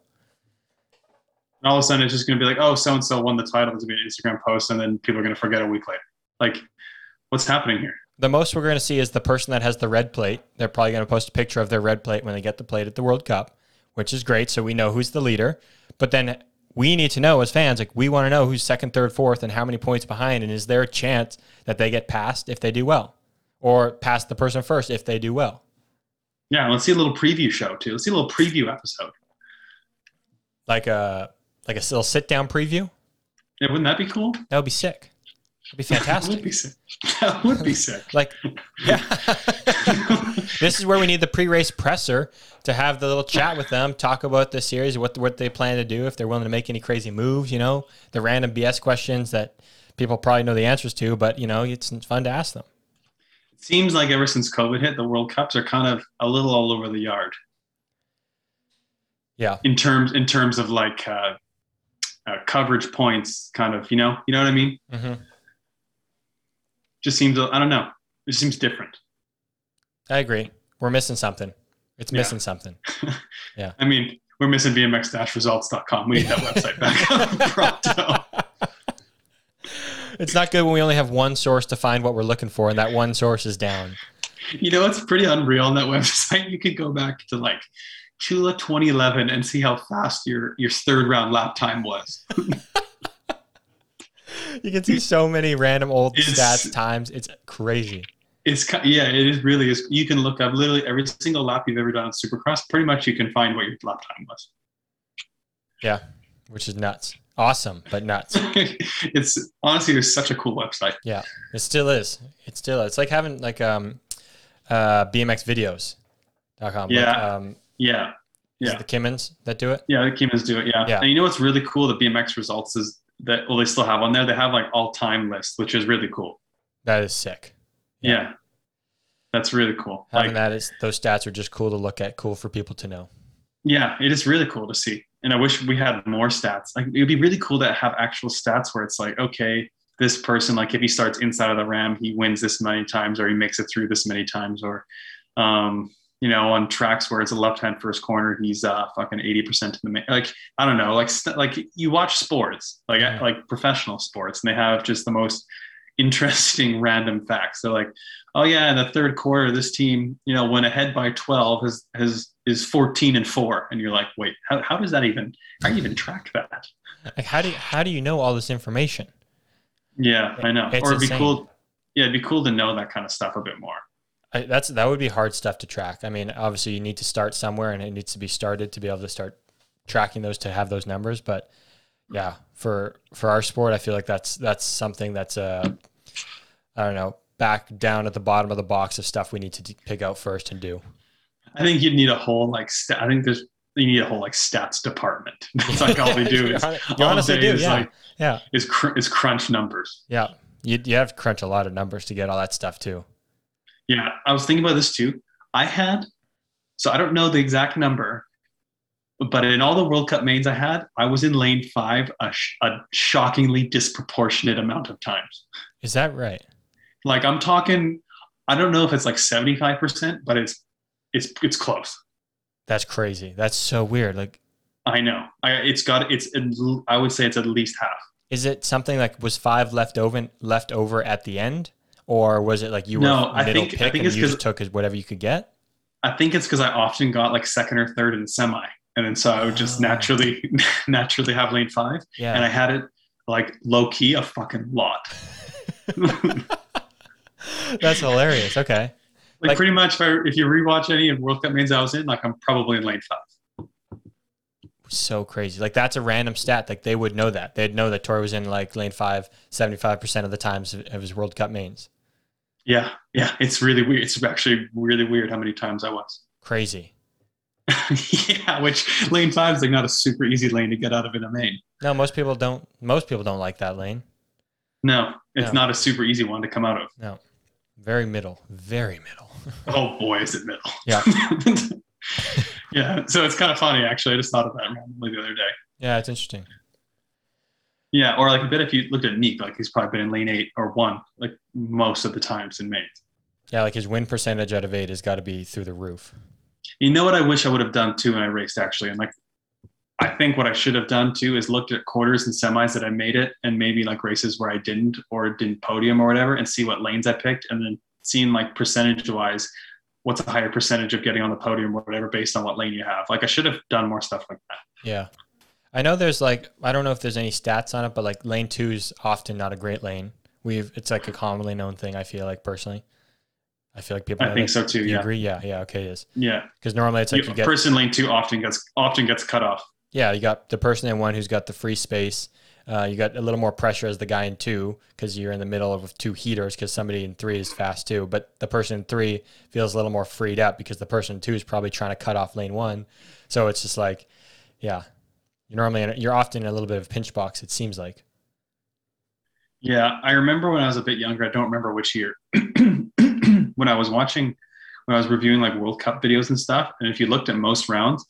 G: And all of a sudden, it's just going to be like, oh, so and so won the title. It's going to be an Instagram post, and then people are going to forget a week later. Like, what's happening here?
C: The most we're going to see is the person that has the red plate. They're probably going to post a picture of their red plate when they get the plate at the World Cup, which is great. So we know who's the leader. But then we need to know as fans, like we want to know who's second, third, fourth, and how many points behind. And is there a chance that they get passed if they do well, or past the person first if they do well?
G: Yeah, let's see a little preview show too. Let's see a little preview episode.
C: Like a like a little sit down preview.
G: Yeah, wouldn't that be cool?
C: That would be sick. That'd be
G: That would
C: fantastic.
G: be sick. That would be sick.
C: like, yeah. this is where we need the pre-race presser to have the little chat with them, talk about the series, what what they plan to do, if they're willing to make any crazy moves. You know, the random BS questions that people probably know the answers to, but you know, it's fun to ask them.
G: It seems like ever since COVID hit, the World Cups are kind of a little all over the yard
C: Yeah,
G: in terms in terms of like uh, uh, coverage points. Kind of, you know, you know what I mean?
C: hmm
G: Just seems I don't know. It seems different.
C: I agree. We're missing something. It's
G: Yeah.
C: missing something. Yeah.
G: I mean, we're missing bmx-results.com. We need that website back.
C: It's not good when we only have one source to find what we're looking for, and that one source is down.
G: You know, it's pretty unreal on that website. You could go back to like Chula 2011 and see how fast your your third round lap time was.
C: You can see so many random old
G: It's-
C: stats times. It's crazy.
G: It's yeah, it is really is. You can look up literally every single lap you've ever done on Supercross. Pretty much, you can find what your lap time was.
C: Yeah, which is nuts. Awesome, but nuts.
G: it's honestly, it's such a cool website.
C: Yeah, it still is. It still is. It's like having like um uh bmxvideos.com.
G: Yeah.
C: Like, um
G: Yeah,
C: is
G: Yeah.
C: it the Kimmins that do it?
G: yeah, the Kimmins do it. Yeah.
C: Yeah.
G: and you know what's really cool? The BMX results is that well, they still have on there. They have like all time list, which is really cool.
C: That is sick.
G: Yeah, that's really cool.
C: Having
G: Like,
C: that is those stats are just cool to look at, cool for people to know.
G: yeah, it is really cool to see. And I wish we had more stats. Like it would be really cool to have actual stats where it's like, okay, this person, like if he starts inside of the ram, he wins this many times, or he makes it through this many times, or um, you know, on tracks where it's a left-hand first corner, he's uh fucking eighty percent to the main. Like I don't know, like st- like you watch sports, like
C: Mhm.
G: like professional sports, and they have just the most interesting random facts. They're like, oh yeah, in the third quarter, this team, you know, went ahead by twelve, has has is fourteen and four, and you're like, wait, how, how does that even? How do you even track that?
C: Like how do you, how do you know all this information?
G: Yeah, I know.
C: It's
G: or it'd be
C: insane.
G: cool. Yeah, it'd be cool to know that kind of stuff a bit more.
C: I, that's that would be hard stuff to track. I mean, obviously you need to start somewhere, and it needs to be started to be able to start tracking those to have those numbers. But yeah, for for our sport, I feel like that's that's something that's uh, I don't know, back down at the bottom of the box of stuff we need to d- pick out first and do.
G: I think you'd need a whole like. St- I think there's you need a whole like stats department. That's like all they do is all
C: honestly
G: day
C: do,
G: is
C: yeah.
G: like
C: Yeah,
G: is cr- is crunch numbers.
C: yeah. You you have to crunch a lot of numbers to get all that stuff too.
G: Yeah, I was thinking about this too. I had, so I don't know the exact number, but in all the World Cup mains I had, I was in lane five a, sh- a shockingly disproportionate amount of times.
C: Is that right?
G: Like I'm talking, I don't know if it's like 75%, but it's it's it's close.
C: That's crazy. That's so weird. Like,
G: I know. I it's got it's I would say it's at least half.
C: is it something like was five left over left over at the end, or was it like you were
G: No, I
C: middle
G: think- I
C: pick
G: think
C: and
G: it's
C: you took whatever you could get?
G: I think it's because I often got like second or third in semi, and then so I would just
C: Oh.
G: naturally naturally have lane five,
C: Yeah.
G: and I had it like low key a fucking lot.
C: That's hilarious. Okay.
G: Like,
C: Like-
G: pretty much, if, I, if you rewatch any of World Cup mains I was in, like I'm probably in lane five.
C: So crazy. Like that's a random stat. Like they would know that. They'd know that Tory was in like lane five 75% of the times of his World Cup mains.
G: Yeah, yeah, it's really weird. It's actually really weird how many times I was.
C: Crazy.
G: yeah, which lane five is like not a super easy lane to get out of in a main.
C: No, most people don't. Most people don't like that lane.
G: No, it's
C: No.
G: not a super easy one to come out of.
C: No, very middle. Very middle.
G: Oh boy, is it middle.
C: Yeah.
G: yeah. So it's kind of funny actually. I just thought of that randomly the other day.
C: Yeah, it's interesting.
G: Yeah, or like a bit if you looked at Niek, like he's probably been in lane eight or one, like most of the times in mains.
C: Yeah, like his win percentage out of eight has got to be through the roof.
G: You know what I wish I would have done too when I raced actually, and like I think what I should have done too is looked at quarters and semis that I made it, and maybe like races where I didn't or didn't podium or whatever, and see what lanes I picked, and then seeing like percentage wise, what's a higher percentage of getting on the podium or whatever based on what lane you have. Like I should have done more stuff like that.
C: Yeah. I know there's like I don't know if there's any stats on it, but like lane two is often not a great lane. We've it's like a commonly known thing. I feel like personally, I feel like people.
G: I think
C: that.
G: so too.
C: You
G: Yeah,
C: agree? Yeah, yeah. Okay, it is
G: yeah.
C: because normally it's like
G: You-
C: you get
G: person lane two often gets often gets cut off.
C: yeah you got the person in one who's got the free space. Uh, you got a little more pressure as the guy in two because you're in the middle of two heaters because somebody in three is fast too. But the person in three feels a little more freed up because the person in two is probably trying to cut off lane one. So it's just like, yeah, you're normally you're often in a little bit of a pinch box. It seems like.
G: Yeah, I remember when I was a bit younger. I don't remember which year. when I was watching, when I was reviewing like World Cup videos and stuff, and if you looked at most rounds,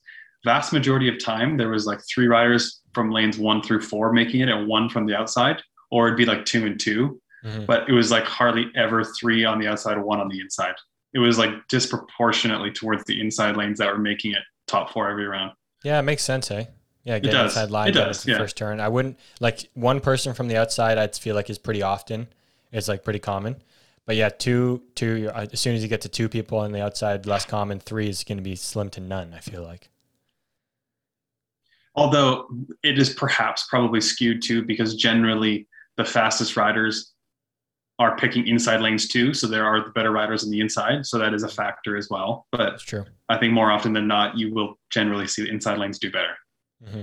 G: vast majority of time there was like three riders from lanes one through four making it, and one from the outside, or it'd be like two and two.
C: Mhm.
G: But it was like hardly ever three on the outside, one on the inside. It was like disproportionately towards the inside lanes that were making it top four every round.
C: Yeah, it makes sense, eh? Yeah, get
G: does.
C: inside line,
G: It does,
C: the
G: yeah.
C: first turn. I wouldn't like one person from the outside. I'd feel like is pretty often. It's like pretty common. But yeah, two, two. uh, As soon as you get to two people on the outside, less common. Three is going to be slim to none. I feel like.
G: although it is perhaps probably skewed too because generally the fastest riders are picking inside lanes too so there are the better riders on the inside so that is a factor as well but
C: That's true.
G: i think more often than not you will generally see the inside lanes do better
C: hmm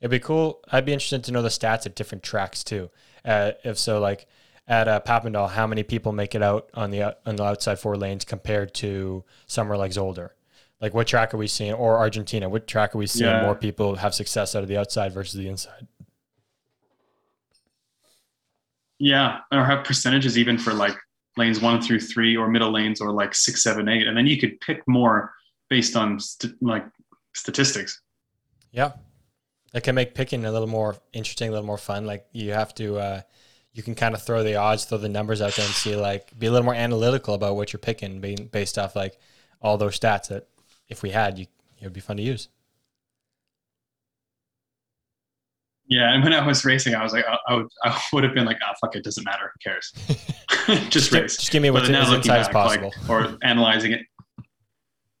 C: It'd be cool. I'd be interested to know the stats at different tracks too. Uh, if so, like at uh, Papendal, how many people make it out on the on the outside four lanes compared to somewhere like Zolder? Like what track are we seeing, or Argentina? What track are we seeing
G: Yeah.
C: more people have success out of the outside versus the inside?
G: yeah or have percentages even for like lanes one through three or middle lanes or like six seven eight and then you could pick more based on st- like statistics
C: Yeah, that can make picking a little more interesting, a little more fun. Like you have to, uh, you can kind of throw the odds, throw the numbers out there, and see like be a little more analytical about what you're picking, being based off like all those stats that if we had, you it would be fun to use.
G: Yeah, and when I was racing, I was like, I, I would, I would have been like, oh fuck, it doesn't matter, who cares? just race.
C: just give me what's
G: now
C: as
G: looking
C: inside as
G: back, like,
C: possible.
G: or analyzing it.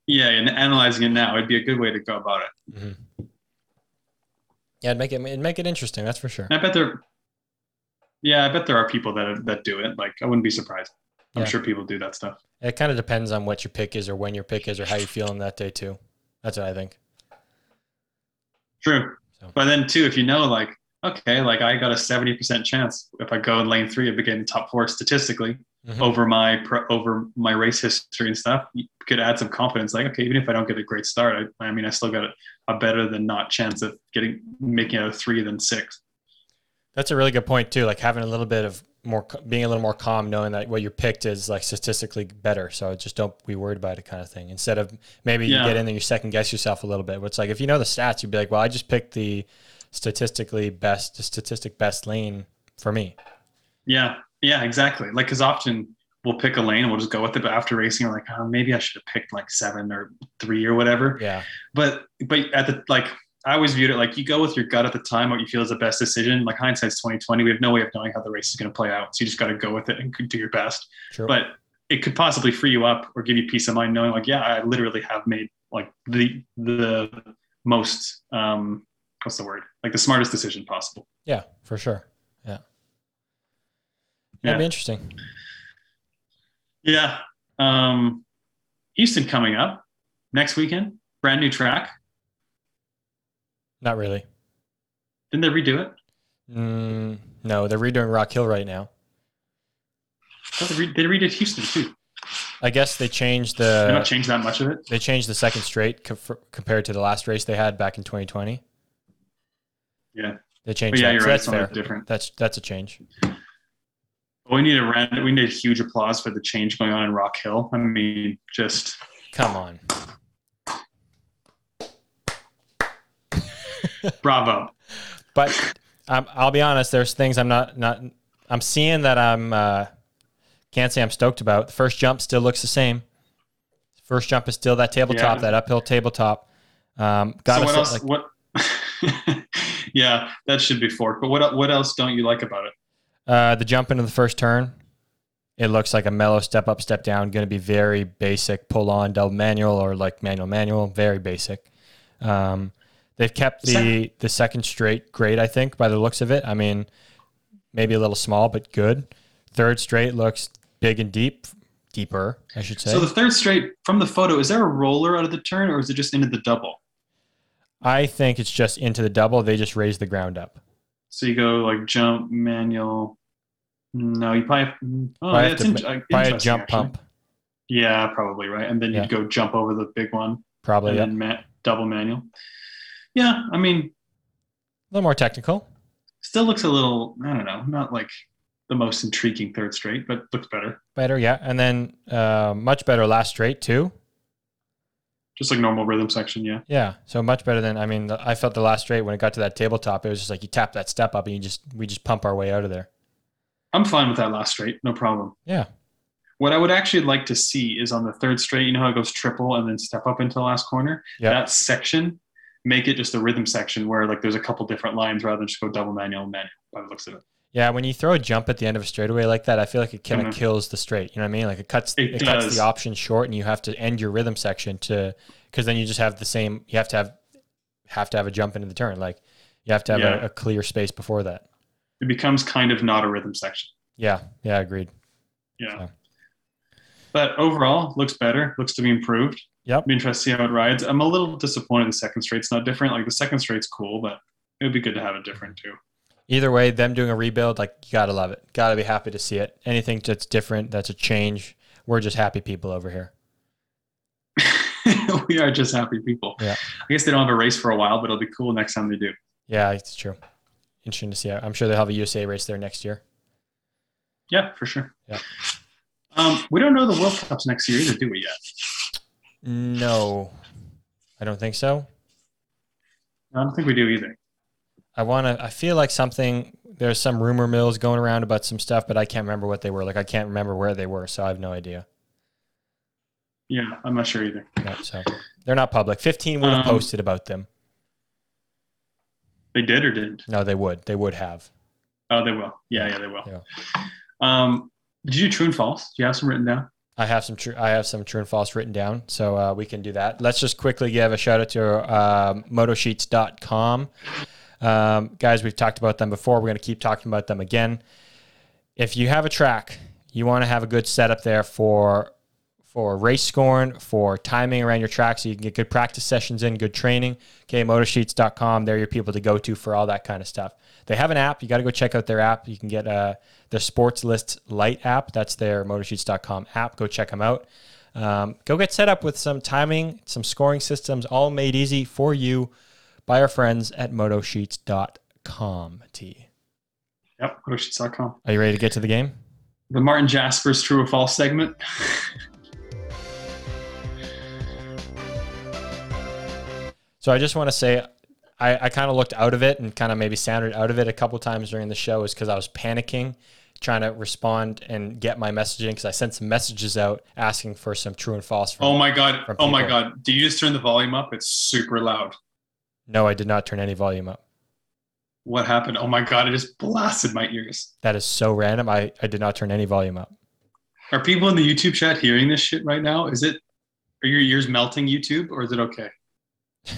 G: Yeah, and analyzing it now, it'd be a good way to go about it.
C: Yeah, it'd make it it'd make it interesting. That's for sure.
G: I bet there, yeah, I bet there are people that that do it. Like, I wouldn't be surprised. I'm
C: Yeah.
G: sure people do that stuff.
C: It kind of depends on what your pick is, or when your pick is, or how you're feeling that day too. That's what I think.
G: True.
C: So-
G: But then too, if you know, like, okay, like I got a seventy percent chance if I go in lane three of getting top four statistically
C: Mhm.
G: over my pro, over my race history and stuff, you could add some confidence. Like, okay, even if I don't get a great start, I, I mean, I still got a, better than not chance of getting making it a three than six.
C: That's a really good point too. Like having a little bit of more, being a little more calm, knowing that what you picked is like statistically better. So just don't be worried about it, kind of thing. Instead of maybe you get in there, you second guess yourself a little bit. It's like if you know the stats, you'd be like, well, I just picked the statistically best, the statistic best lane for me.
G: Yeah, yeah, exactly. Like, because often we'll pick a lane and we'll just go with it, but after racing, we're like, oh, maybe I should have picked like seven or three or whatever.
C: Yeah,
G: but but at the like I always viewed it like you go with your gut at the time, what you feel is the best decision. Like hindsight's twenty twenty. We have no way of knowing how the race is going to play out, so you just got to go with it and do your best.
C: true.
G: But it could possibly free you up or give you peace of mind knowing like, yeah, I literally have made like the the most um what's the word like the smartest decision possible.
C: yeah, for sure. Yeah,
G: Yeah.
C: that'd be interesting.
G: Yeah. Um, Houston coming up next weekend. Brand new track.
C: Not really.
G: Didn't they redo it?
C: Mm, no, they're redoing Rock Hill right now.
G: They, re- they redid Houston too.
C: I guess they changed the.
G: They not changed that much of it.
C: they changed the second straight co- for- compared to the last race they had back in 2020.
G: Yeah.
C: They
G: But
C: changed.
G: yeah,
C: that,
G: you're
C: so
G: right.
C: that's fair.
G: different.
C: That's that's a change.
G: We need a round, we need a huge applause for the change going on in Rock Hill. I mean, just
C: Come on.
G: bravo.
C: But um, I'll be honest. There's things I'm not not. I'm seeing that I'm uh, can't say I'm stoked about. The first jump still looks the same. First jump is still that tabletop,
G: Yeah.
C: that uphill tabletop. Um, got
G: so what else?
C: like,
G: what? yeah, that should be forked. But what what else don't you like about it?
C: Uh, the jump into the first turn. It looks like a mellow step up, step down. Going to be very basic, pull on, double manual, or like manual manual. Very basic. Um, they've kept the
G: Second-
C: the second straight great. I think by the looks of it. I mean, maybe a little small, but good. Third straight looks big and deep, deeper, I should say.
G: So the third straight from the photo, is there a roller out of the turn, or is it just into the double?
C: I think it's just into the double. They just raise the ground up.
G: So you go like jump manual. No, you probably have, oh,
C: Probably
G: yeah,
C: have
G: it's
C: to
G: in, uh,
C: Probably a jump
G: actually.
C: pump,
G: Yeah, probably right. And then
C: Yeah.
G: you'd go jump over the big one
C: probably.
G: and
C: Yeah.
G: then ma- double manual. Yeah, I mean,
C: A little more technical.
G: still looks a little. I don't know, not like the most intriguing third straight, but looks better.
C: Better, yeah. And then uh, much better last straight too.
G: Just like normal rhythm section. Yeah.
C: Yeah, so much better than I mean. I felt the last straight when it got to that tabletop, it was just like you tap that step up and you just we just pump our way out of there.
G: I'm fine with that last straight, no problem.
C: Yeah,
G: What I would actually like to see is on the third straight, you know how it goes triple and then step up into the last corner?
C: Yeah.
G: That section, make it just a rhythm section where like there's a couple different lines rather than just go double manual manual by the looks of it.
C: Yeah. When you throw a jump at the end of a straightaway like that, I feel like it kind of
G: Mhm.
C: kills the straight. You know what I mean? Like it cuts
G: It
C: it, cuts the option short, and you have to end your rhythm section to because then you just have the same. You have to have have to have a jump into the turn. Like you have to have
G: Yeah.
C: a, a clear space before that.
G: It becomes kind of not a rhythm section.
C: Yeah, yeah, agreed.
G: Yeah.
C: So.
G: But overall, looks better, looks to be improved.
C: Yep.
G: Be interested to see how it rides. I'm a little disappointed the second straight's not different. Like the second straight's cool, but it would be good to have it different too.
C: Either way, them doing a rebuild, like you gotta love it. Gotta be happy to see it. Anything that's different, that's a change. We're just happy people over here.
G: we are just happy people.
C: Yeah.
G: I guess they don't have a race for a while, but it'll be cool next time they do.
C: Yeah, it's true. Interesting to see. I'm sure they'll have a USA race there next year.
G: Yeah, for sure.
C: Yeah.
G: Um, we don't know the World Cups next year either, do we yet?
C: No, I don't think so.
G: I don't think we do either.
C: I want to. I feel like something. There's some rumor mills going around about some stuff, but I can't remember what they were. Like I can't remember where they were, so I have no idea.
G: Yeah, I'm not sure either.
C: Yeah, so they're not public. 15 would have
G: Um,
C: posted about them.
G: They did or didn't?
C: No, they would. They would have.
G: Oh, they will. Yeah, yeah, they will.
C: Yeah.
G: Um, did you do true and false? Do you have some written down?
C: I have some true. I have some true and false written down, so uh, we can do that. Let's just quickly give a shout out to uh, motosheets.com. Um, guys, we've talked about them before. We're going to keep talking about them again. If you have a track, you want to have a good setup there for for race scoring, for timing around your track, so you can get good practice sessions in, good training. Okay, motosheets.com, they're your people to go to for all that kind of stuff. They have an app. You got to go check out their app. You can get uh, their Sports List Lite app. That's their motosheets.com app. Go check them out. Um, go get set up with some timing, some scoring systems, all made easy for you by our friends at motosheets.com. T.
G: Yep, motosheets.com.
C: Are you ready to get to the game?
G: The Martin Jaspers true or false segment.
C: So I just want to say, I, I kind of looked out of it and kind of maybe sounded out of it a couple times during the show is because I was panicking, trying to respond and get my messaging because I sent some messages out asking for some true and false. From,
G: oh my god. Oh my god. Did you just turn the volume up? It's super loud.
C: No, I did not turn any volume up.
G: What happened? Oh my god, it just blasted my ears.
C: That is so random. I, I did not turn any volume up.
G: Are people in the YouTube chat hearing this shit right now? Is it are your ears melting YouTube or is it okay?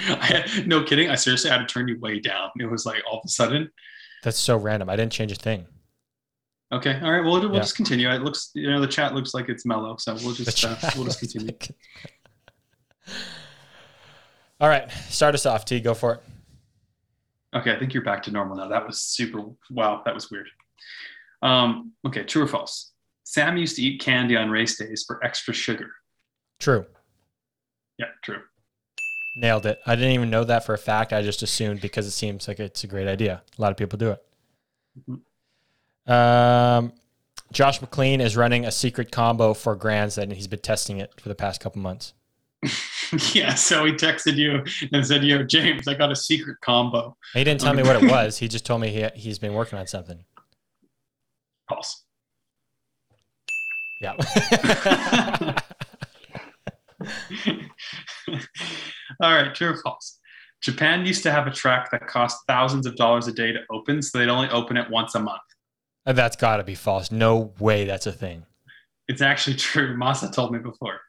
G: I had, no kidding. I seriously had to turn you way down. It was like all of a sudden.
C: That's so random. I didn't change a thing.
G: Okay. All right. Well, we'll
C: Yeah.
G: just continue. It looks, you know, the chat looks like it's mellow, so we'll just uh, we'll just continue.
C: All right, start us off. T, go for it.
G: Okay, I think you're back to normal now. That was super. Wow, that was weird. Um, okay, true or false? Sam used to eat candy on race days for extra sugar.
C: True.
G: Yeah, true.
C: Nailed it. I didn't even know that for a fact. I just assumed because it seems like it's a great idea. A lot of people do it. Um, Josh McLean is running a secret combo for Grands and he's been testing it for the past couple months.
G: yeah, so he texted you and said, "Yo, James, I got a secret combo."
C: He didn't tell me what it was. He just told me he, he's been working on something.
G: False.
C: Yeah.
G: All right, true or false? Japan used to have a track that cost thousands of dollars a day to open, so they'd only open it once a month.
C: that's got to be false. No way that's a thing.
G: It's actually true. Masa told me before.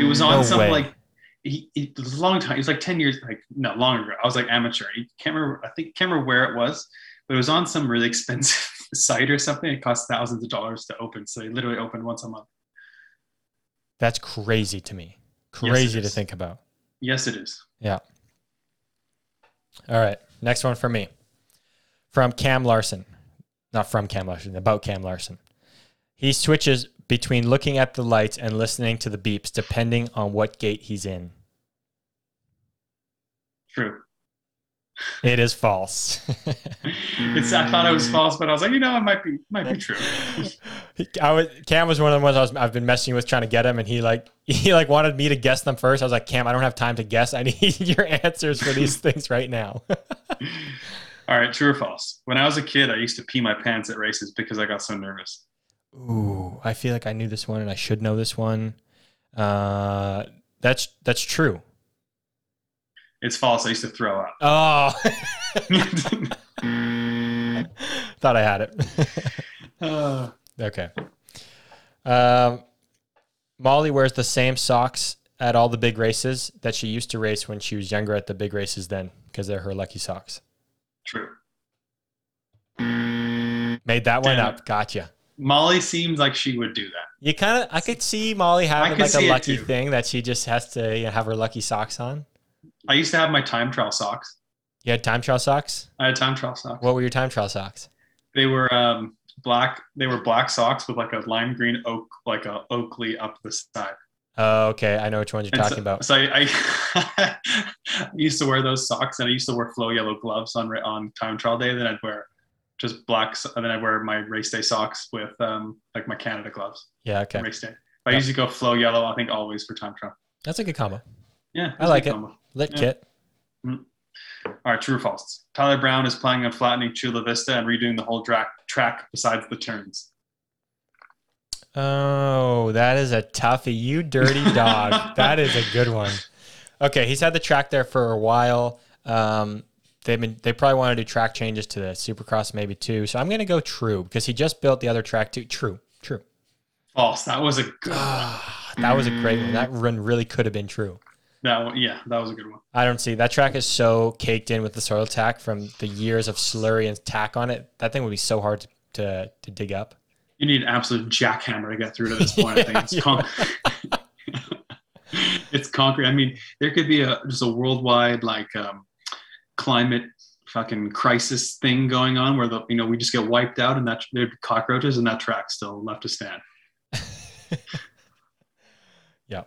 G: It was on
C: No
G: some
C: way.
G: like he, it was a long time. It was like ten years, like no longer ago. I was like amateur. I can't remember. I think can't remember where it was, but it was on some really expensive site or something. It cost thousands of dollars to open, so they literally opened once a month.
C: That's crazy to me.
G: Yes,
C: Crazy to think about.
G: Yes, it is.
C: Yeah. All right. Next one for me. From Cam Larson. Not from Cam Larson, about Cam Larson. He switches between looking at the lights and listening to the beeps depending on what gate he's in.
G: True.
C: It is false.
G: It's. I thought it was false, but I was like, you know, it might be might be true.
C: I was Cam was one of the ones I was I've been messing with trying to get him and he like he like wanted me to guess them first. I was like, Cam, I don't have time to guess. I need your answers for these things right now.
G: All right, true or false? When I was a kid, I used to pee my pants at races because I got so nervous.
C: Ooh, I feel like I knew this one and I should know this one. Uh, that's that's true.
G: It's false. I used to throw up.
C: Oh, thought I had it.
G: Uh,
C: okay. Um, Molly wears the same socks at all the big races that she used to race when she was younger at the big races. Then, because they're her lucky socks.
G: true.
C: Made that one up. Gotcha.
G: Molly seems like she would do that.
C: You kind of, I could see Molly having like a lucky thing that she just has to you know, have her lucky socks on.
G: I used to have my time trial socks.
C: You had time trial socks.
G: I had time trial socks.
C: What were your time trial socks?
G: They were um, black. They were black socks with like a lime green oak, like a Oakley up the side.
C: Oh, okay. I know which ones you're
G: And
C: talking
G: so,
C: about.
G: So I, I, I used to wear those socks, and I used to wear flow yellow gloves on on time trial day. Then I'd wear just black, and then I'd wear my race day socks with um, like my Canada gloves.
C: Yeah, okay.
G: Race day. I
C: Yeah.
G: usually go flow yellow. I think always for time trial.
C: That's a good combo.
G: Yeah,
C: I like it.
G: combo.
C: Lit
G: Yeah.
C: kit.
G: All right, true or false? Tyler Brown is planning on flattening Chula Vista and redoing the whole track track besides the turns.
C: Oh, that is a toughie. You dirty dog. that is a good one. Okay, he's had the track there for a while. Um, they've been they probably want to do track changes to the Supercross maybe too. So I'm gonna go true because he just built the other track too. True, true.
G: False. That was a good.
C: Ah, that was a great one. That run really could have been true.
G: That one, yeah, that was a good one.
C: I don't see that track is so caked in with the soil tack from the years of slurry and tack on it. That thing would be so hard to to, to dig up.
G: You need an absolute jackhammer to get through to this point. I think it's
C: Yeah,
G: con- it's concrete. I mean, there could be a just a worldwide like um, climate fucking crisis thing going on where the you know we just get wiped out and that there'd be cockroaches and that track still left to stand.
C: Yeah.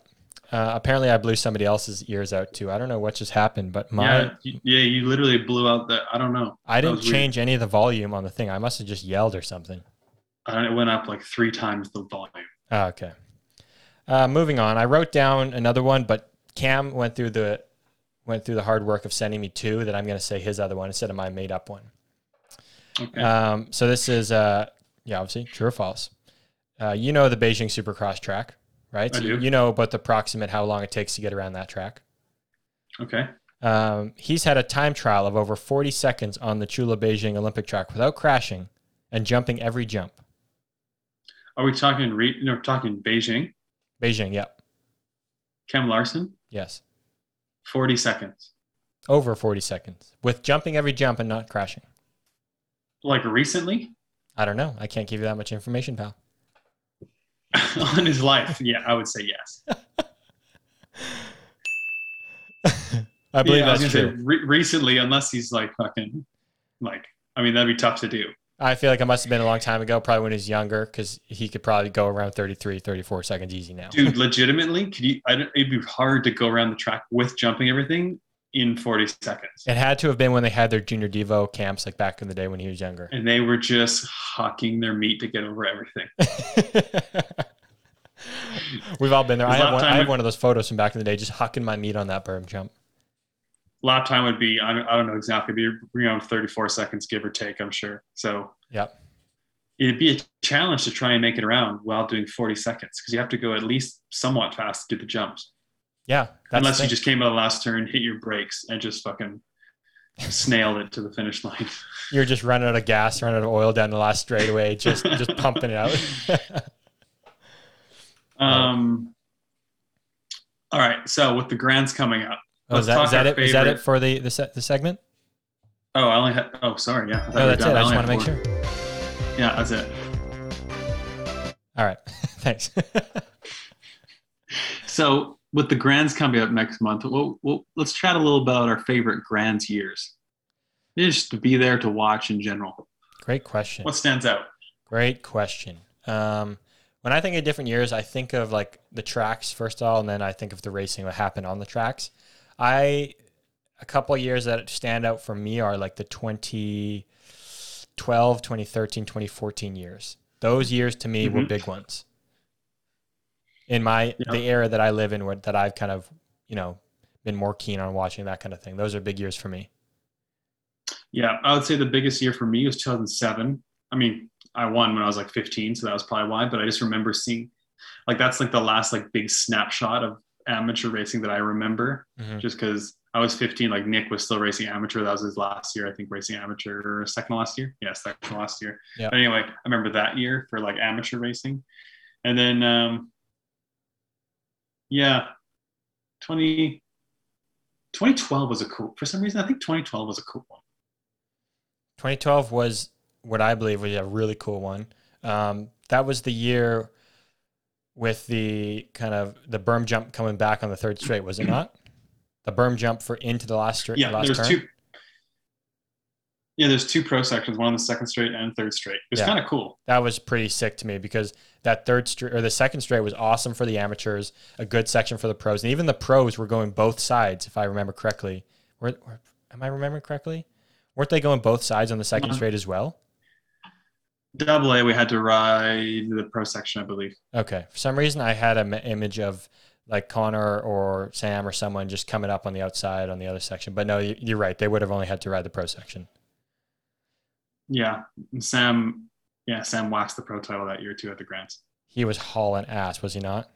C: Uh, apparently, I blew somebody else's ears out too. I don't know what just happened, but my
G: yeah, yeah, you literally blew out the. I don't know.
C: I didn't
G: was weird.
C: change any of the volume on the thing. I must have just yelled or something.
G: And it went up like three times the volume.
C: Oh, okay. Uh, moving on. I wrote down another one, but Cam went through the went through the hard work of sending me two. That I'm going to say his other one instead of my made up one.
G: Okay.
C: Um, so this is uh, yeah, obviously true or false. Uh, you know the Beijing Supercross track, right?
G: I do.
C: You know about the approximate how long it takes to get around that track.
G: okay.
C: Um, he's had a time trial of over 40 seconds on the Chula Beijing Olympic track without crashing and jumping every jump.
G: Are we talking? Re- no, we're talking Beijing.
C: Beijing, yep,
G: Cam Larson,
C: yes,
G: forty seconds.
C: over 40 seconds with jumping every jump and not crashing.
G: Like recently.
C: I don't know. I can't give you that much information, pal.
G: on his life. Yeah, I would say yes.
C: I believe
G: yeah, I was
C: that's
G: gonna
C: true.
G: say re- recently, unless he's like fucking, like, I mean, that'd be tough to do.
C: I feel like it must have been a long time ago, probably when he was younger, because he could probably go around 33, 34 seconds easy now.
G: Dude, legitimately, could you? I don't, it'd be hard to go around the track with jumping everything in 40 seconds.
C: It had to have been when they had their junior Devo camps, like back in the day when he was younger.
G: And they were just hucking their meat to get over everything.
C: We've all been there. I have, one, I have one of those photos from back in the day, just hucking my meat on that berm jump.
G: Lap time would be, I don't, I don't know exactly, be around 34 seconds, give or take, I'm sure. So
C: Yep.
G: it'd be a challenge to try and make it around while doing 40 seconds because you have to go at least somewhat fast to do the jumps.
C: Yeah.
G: Unless you just came out of the last turn, hit your brakes, and just fucking snailed it to the finish line.
C: You're just running out of gas, running out of oil down the last straightaway, just just pumping it out.
G: Um, all right. So with the grands coming up,
C: oh, is that, is that it? Is that it for the the, se- the segment?
G: Oh, I only had. Oh, sorry. Yeah. I thought we
C: No,
G: were
C: that's it.
G: done.
C: I just want to make sure.
G: Yeah, that's it.
C: All right. Thanks.
G: So with the grands coming up next month, we'll, we'll, let's chat a little about our favorite grands years. Just to be there to watch in general.
C: Great question.
G: What stands out?
C: Great question. Um, when I think of different years, I think of like the tracks first of all, and then I think of the racing that happened on the tracks. I a couple of years that stand out for me are like the 2012, 2013, 2014 years. Those years to me were
G: Mhm.
C: big ones. In my
G: Yeah.
C: the era that I live in, where that I've kind of you know been more keen on watching that kind of thing. Those are big years for me.
G: Yeah, I would say the biggest year for me was 2007. I mean, I won when I was like 15, so that was probably why. But I just remember seeing, like, that's like the last like big snapshot of amateur racing that I remember.
C: Mhm.
G: Just because I was 15, like Nick was still racing amateur. That was his last year, I think, racing amateur. Second last year, yeah, second last year.
C: Yeah.
G: But anyway, I remember that year for like amateur racing, and then um, yeah, 20. 2012 was a cool for some reason i think 2012 was a cool one
C: 2012 was what I believe was a really cool one. Um, that was the year with the kind of the berm jump coming back on the third straight, was it not? The berm jump for into the last straight.
G: Yeah,
C: last
G: there's
C: turn.
G: two. Yeah, there's two pro sections, one on the second straight and third straight. It was
C: Yeah.
G: kind of cool.
C: That was pretty sick to me because that third straight or the second straight was awesome for the amateurs, a good section for the pros, and even the pros were going both sides, if I remember correctly. Were, were- am I remembering correctly? Weren't they going both sides on the second
G: Um,
C: straight as well?
G: Double A, we had to ride the pro section, I believe.
C: Okay. For some reason, I had an image of like Connor or Sam or someone just coming up on the outside on the other section. But no, you- you're right. They would have only had to ride the pro section.
G: Yeah, Sam. Yeah, Sam waxed the pro title that year too at the Grands.
C: He was hauling ass, was he not?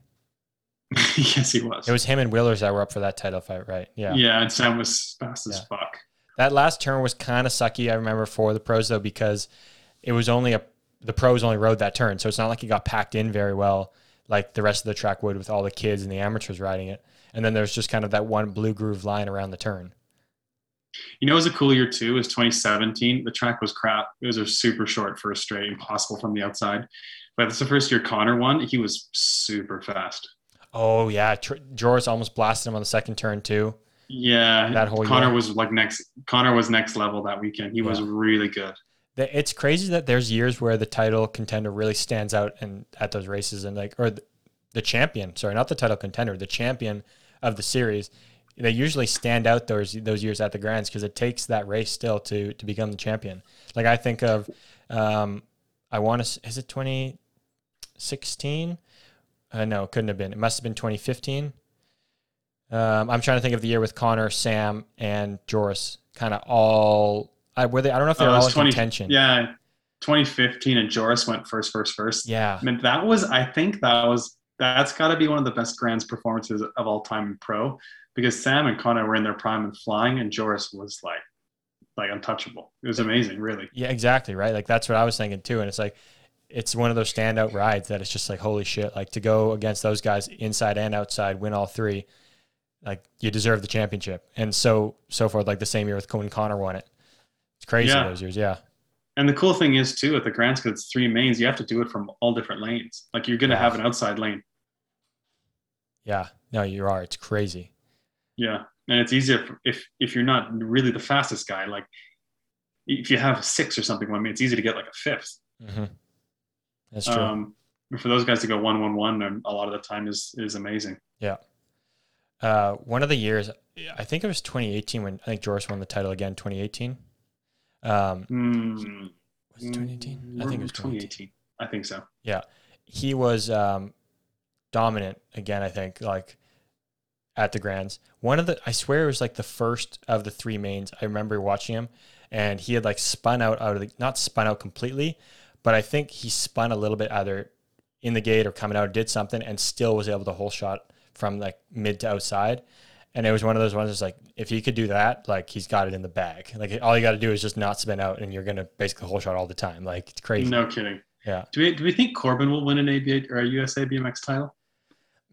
G: yes, he was.
C: It was him and Willers that were up for that title fight, right? Yeah.
G: Yeah, and Sam was fast as fuck.
C: That last turn was kind of sucky. I remember for the pros though because it was only a the pros only rode that turn, so it's not like it got packed in very well like the rest of the track would with all the kids and the amateurs riding it. And then there's just kind of that one blue groove line around the turn.
G: You know, it was a cool year too. It was 2017. The track was crap. It was a super short first straight, impossible from the outside. But it's the first year Connor won. He was super fast.
C: Oh yeah, Tr- Joris almost blasted him on the second turn too.
G: Yeah,
C: That whole
G: Connor
C: year.
G: was like next. Connor was next level that weekend. He was really good.
C: It's crazy that there's years where the title contender really stands out and at those races and like or the, the champion, sorry, not the title contender, the champion of the series. They usually stand out those those years at the grands because it takes that race still to to become the champion. Like I think of, um, I want to is it 2016? Uh, no, it couldn't have been. It must have been 2015. Um, I'm trying to think of the year with Connor, Sam, and Joris, kind of all. I were they? I don't know if they're
G: Uh, it
C: all
G: was
C: in contention.
G: Yeah, 2015 and Joris went first, first, first.
C: Yeah.
G: I mean, that was. I think that was. That's got to be one of the best Grands performances of all time in pro, because Sam and Connor were in their prime and flying, and Joris was like, like untouchable. It was amazing, really.
C: Yeah, exactly. Right. Like that's what I was thinking too. And it's like, it's one of those standout rides that it's just like, holy shit. Like to go against those guys inside and outside, win all three, like you deserve the championship. And so, so forth. Like the same year with Cohen Connor won it. It's crazy
G: Yeah.
C: those years. Yeah.
G: And the cool thing is too at the Grands, because it's three mains, you have to do it from all different lanes. Like you're gonna
C: Yeah.
G: have an outside lane.
C: Yeah. No, you are. It's crazy.
G: Yeah, and it's easier if if, if you're not really the fastest guy. Like if you have six or something, I mean, it's easy to get like a fifth.
C: hmm That's true.
G: Um, for those guys to go one one one, a lot of the time is is amazing.
C: yeah. Uh, one of the years, I think it was 2018 when I think Joris won the title again. 2018. Um,
G: Mm,
C: was it 2018? I think it was 2018.
G: 2018. I think so.
C: Yeah, he was um, dominant again. I think like at the Grands. One of the I swear it was like the first of the three mains. I remember watching him, and he had like spun out out of the not spun out completely, but I think he spun a little bit either in the gate or coming out, did something, and still was able to whole shot from like mid to outside. And it was one of those ones that's like, if he could do that, like he's got it in the bag. Like all you got to do is just not spin out, and you're gonna basically whole shot all the time. Like it's crazy.
G: No kidding.
C: Yeah.
G: Do we do we think Corben will win an ABA or a USA BMX title?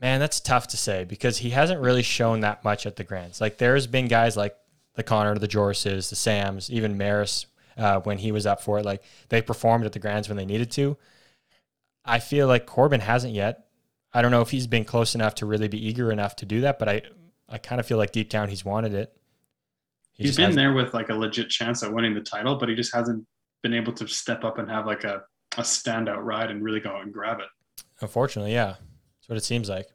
C: Man, that's tough to say because he hasn't really shown that much at the Grands. Like there's been guys like the Connor, the Jorises, the Sams, even Maris uh, when he was up for it. Like they performed at the Grands when they needed to. I feel like Corben hasn't yet. I don't know if he's been close enough to really be eager enough to do that, but I I kind of feel like deep down he's wanted it. He
G: he's been there with like a legit chance at winning the title, but he just hasn't been able to step up and have like a, a standout ride and really go out and grab it.
C: Unfortunately, yeah, that's what it seems like.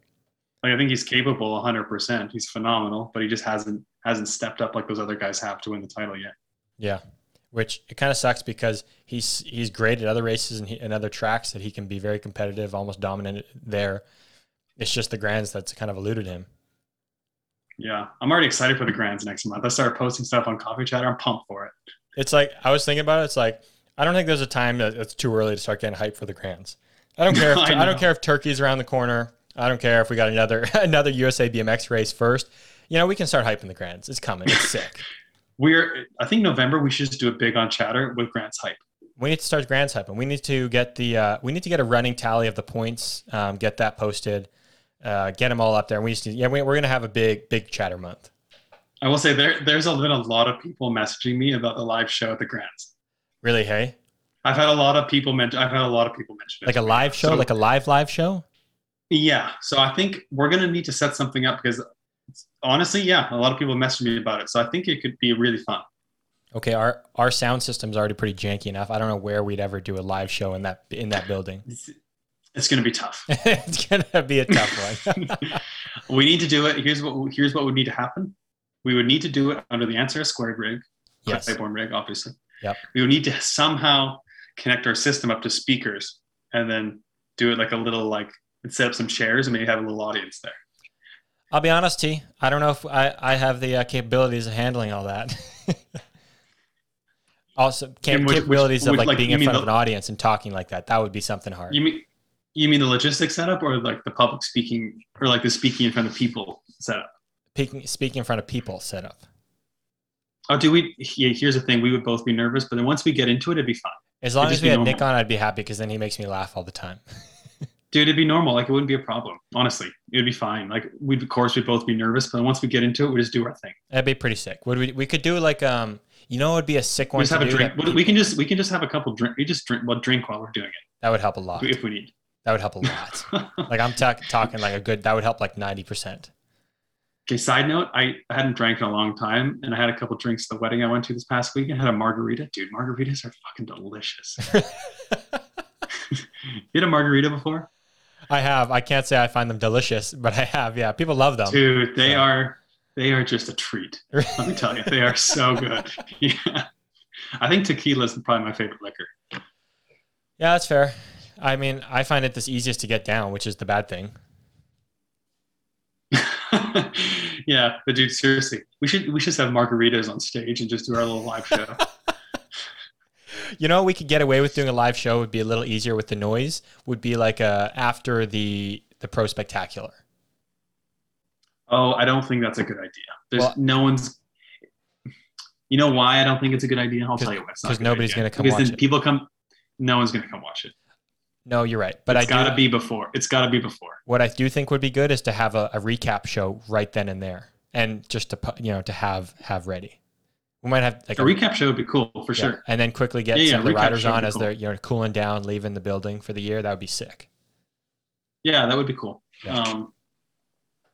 G: Like I think he's capable 100%. He's phenomenal, but he just hasn't hasn't stepped up like those other guys have to win the title yet.
C: Yeah, which it kind of sucks because he's he's great at other races and, he, and other tracks that he can be very competitive, almost dominant there. It's just the grands that's kind of eluded him.
G: Yeah, I'm already excited for the Grands next month. I started posting stuff on Coffee Chatter. I'm pumped for it.
C: It's like I was thinking about it. It's like I don't think there's a time that it's too early to start getting hyped for the grands. I don't care. If,
G: I
C: I, don't care if Turkey's around the corner. I don't care if we got another another USA BMX race first. You know, we can start hyping the grands. It's coming. It's sick.
G: We're I think November we should just do a big on Chatter with Grands hype.
C: we need to start grands hyping. We need to get the uh, we need to get a running tally of the points. Um, get that posted. Uh, get them all up there. we just, yeah, we, we're gonna have a big big chatter month.
G: I will say there there's been a lot of people messaging me about the live show at the Grands.
C: Really, hey,
G: I've had a lot of people mention. I've had a lot of people mention it.
C: like a live show,
G: So-
C: like a live live show.
G: Yeah. So I think we're gonna need to set something up because honestly, yeah, a lot of people messaged me about it. So I think it could be really fun.
C: Okay, our our sound system's already pretty janky enough. I don't know where we'd ever do a live show in that in that building.
G: It's, it's gonna be tough.
C: it's gonna be a tough one.
G: we need to do it. Here's what here's what would need to happen. We would need to do it under the Answer Squared rig,
C: yes.
G: Claiborne rig, obviously.
C: Yep.
G: We would need to somehow connect our system up to speakers and then do it like a little like set up some chairs and maybe have a little audience there.
C: I'll be honest, T. I don't know if I, I have the uh, capabilities of handling all that. also, cap-
G: which- which-
C: capabilities of like,
G: like,
C: being in front
G: the-
C: of an audience and talking like that. That would be something hard.
G: You mean you mean the logistics setup or like the public speaking or like the speaking in front of people setup?
C: Speaking, speaking in front of people setup.
G: Oh, do we? Yeah, here's the thing: we would both be nervous, but then once we get into it, it'd be fine.
C: As long
G: It'd
C: as we had
G: normal.
C: Nick on, I'd be happy because then he makes me laugh all the time.
G: Dude, it'd be normal. Like it wouldn't be a problem. Honestly, it'd be fine. Like we'd, of course, we'd both be nervous, but then once we get into it, we just do our thing.
C: That'd be pretty sick. Would we? We could do like um. You know, it would be a sick one.
G: We just
C: to
G: have a drink.
C: That,
G: We can just we can just have a couple drink. We just drink. Well, drink while we're doing it.
C: that would help a lot.
G: if we need.
C: That would help a lot. like I'm ta- talking like a good. That would help like ninety percent.
G: Okay. Side note: I, I hadn't drank in a long time, and I had a couple drinks at the wedding I went to this past week. I had a margarita. Dude, margaritas are fucking delicious. you had a margarita before?
C: I have. I can't say I find them delicious, but I have. Yeah, people love them.
G: Dude, they
C: Yeah.
G: are they are just a treat. Let me tell you, they are so good. Yeah. I think tequila is probably my favorite liquor.
C: Yeah, that's fair. I mean, I find it the easiest to get down, which is the bad thing.
G: yeah, but dude, seriously, we should we should just have margaritas on stage and just do our little live show.
C: You know, we could get away with doing a live show. Would be a little easier with the noise. Would be like uh after the the pro spectacular.
G: oh, I don't think that's a good idea. There's
C: Well-
G: no one's. You know why I don't think it's a good idea? I'll tell you why. it's not a
C: 'cause nobody's gonna come
G: because
C: watch
G: then
C: it.
G: people come. No one's gonna come watch it.
C: No, you're right. But
G: it's
C: I
G: got to
C: do,
G: be before. It's got to be before.
C: what I do think would be good is to have a, a recap show right then and there, and just to you know to have have ready. We might have like
G: A recap show would be cool for
C: yeah,
G: sure.
C: and then quickly get
G: Yeah, yeah,
C: of the riders on as
G: cool.
C: they're you know cooling down, leaving the building for the year. That would be sick.
G: Yeah, that would be cool. Um,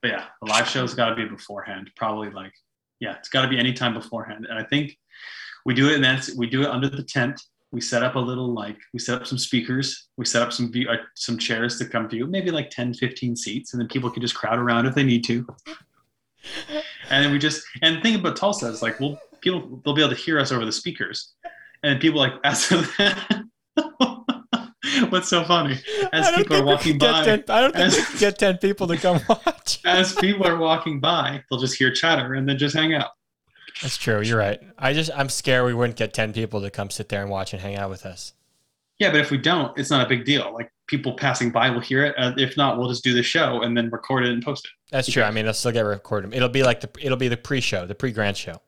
G: but yeah, the live show's got to be beforehand. Probably like, yeah, it's got to be anytime beforehand. And I think we do it, and then it's- we do it under the tent. We set up a little like we set up some speakers. We set up some view, uh, some chairs to come view, maybe like 10, 15 seats, and then people can just crowd around if they need to. And then we just and the thing about Tulsa is like, well, people they'll be able to hear us over the speakers, and people like as what's so funny as people are walking by
C: 10 I don't think
G: as-
C: get ten people to come watch.
G: as people are walking by, they'll just hear chatter and then just hang out.
C: That's true. You're right. I just I'm scared we wouldn't get ten people to come sit there and watch and hang out with us.
G: Yeah, but if we don't, it's not a big deal. Like people passing by will hear it. Uh, if not, we'll just do the show and then record it and post it.
C: That's true. I mean, it'll still get recorded. It'll be like the it'll be the pre-show, the pre-grand show.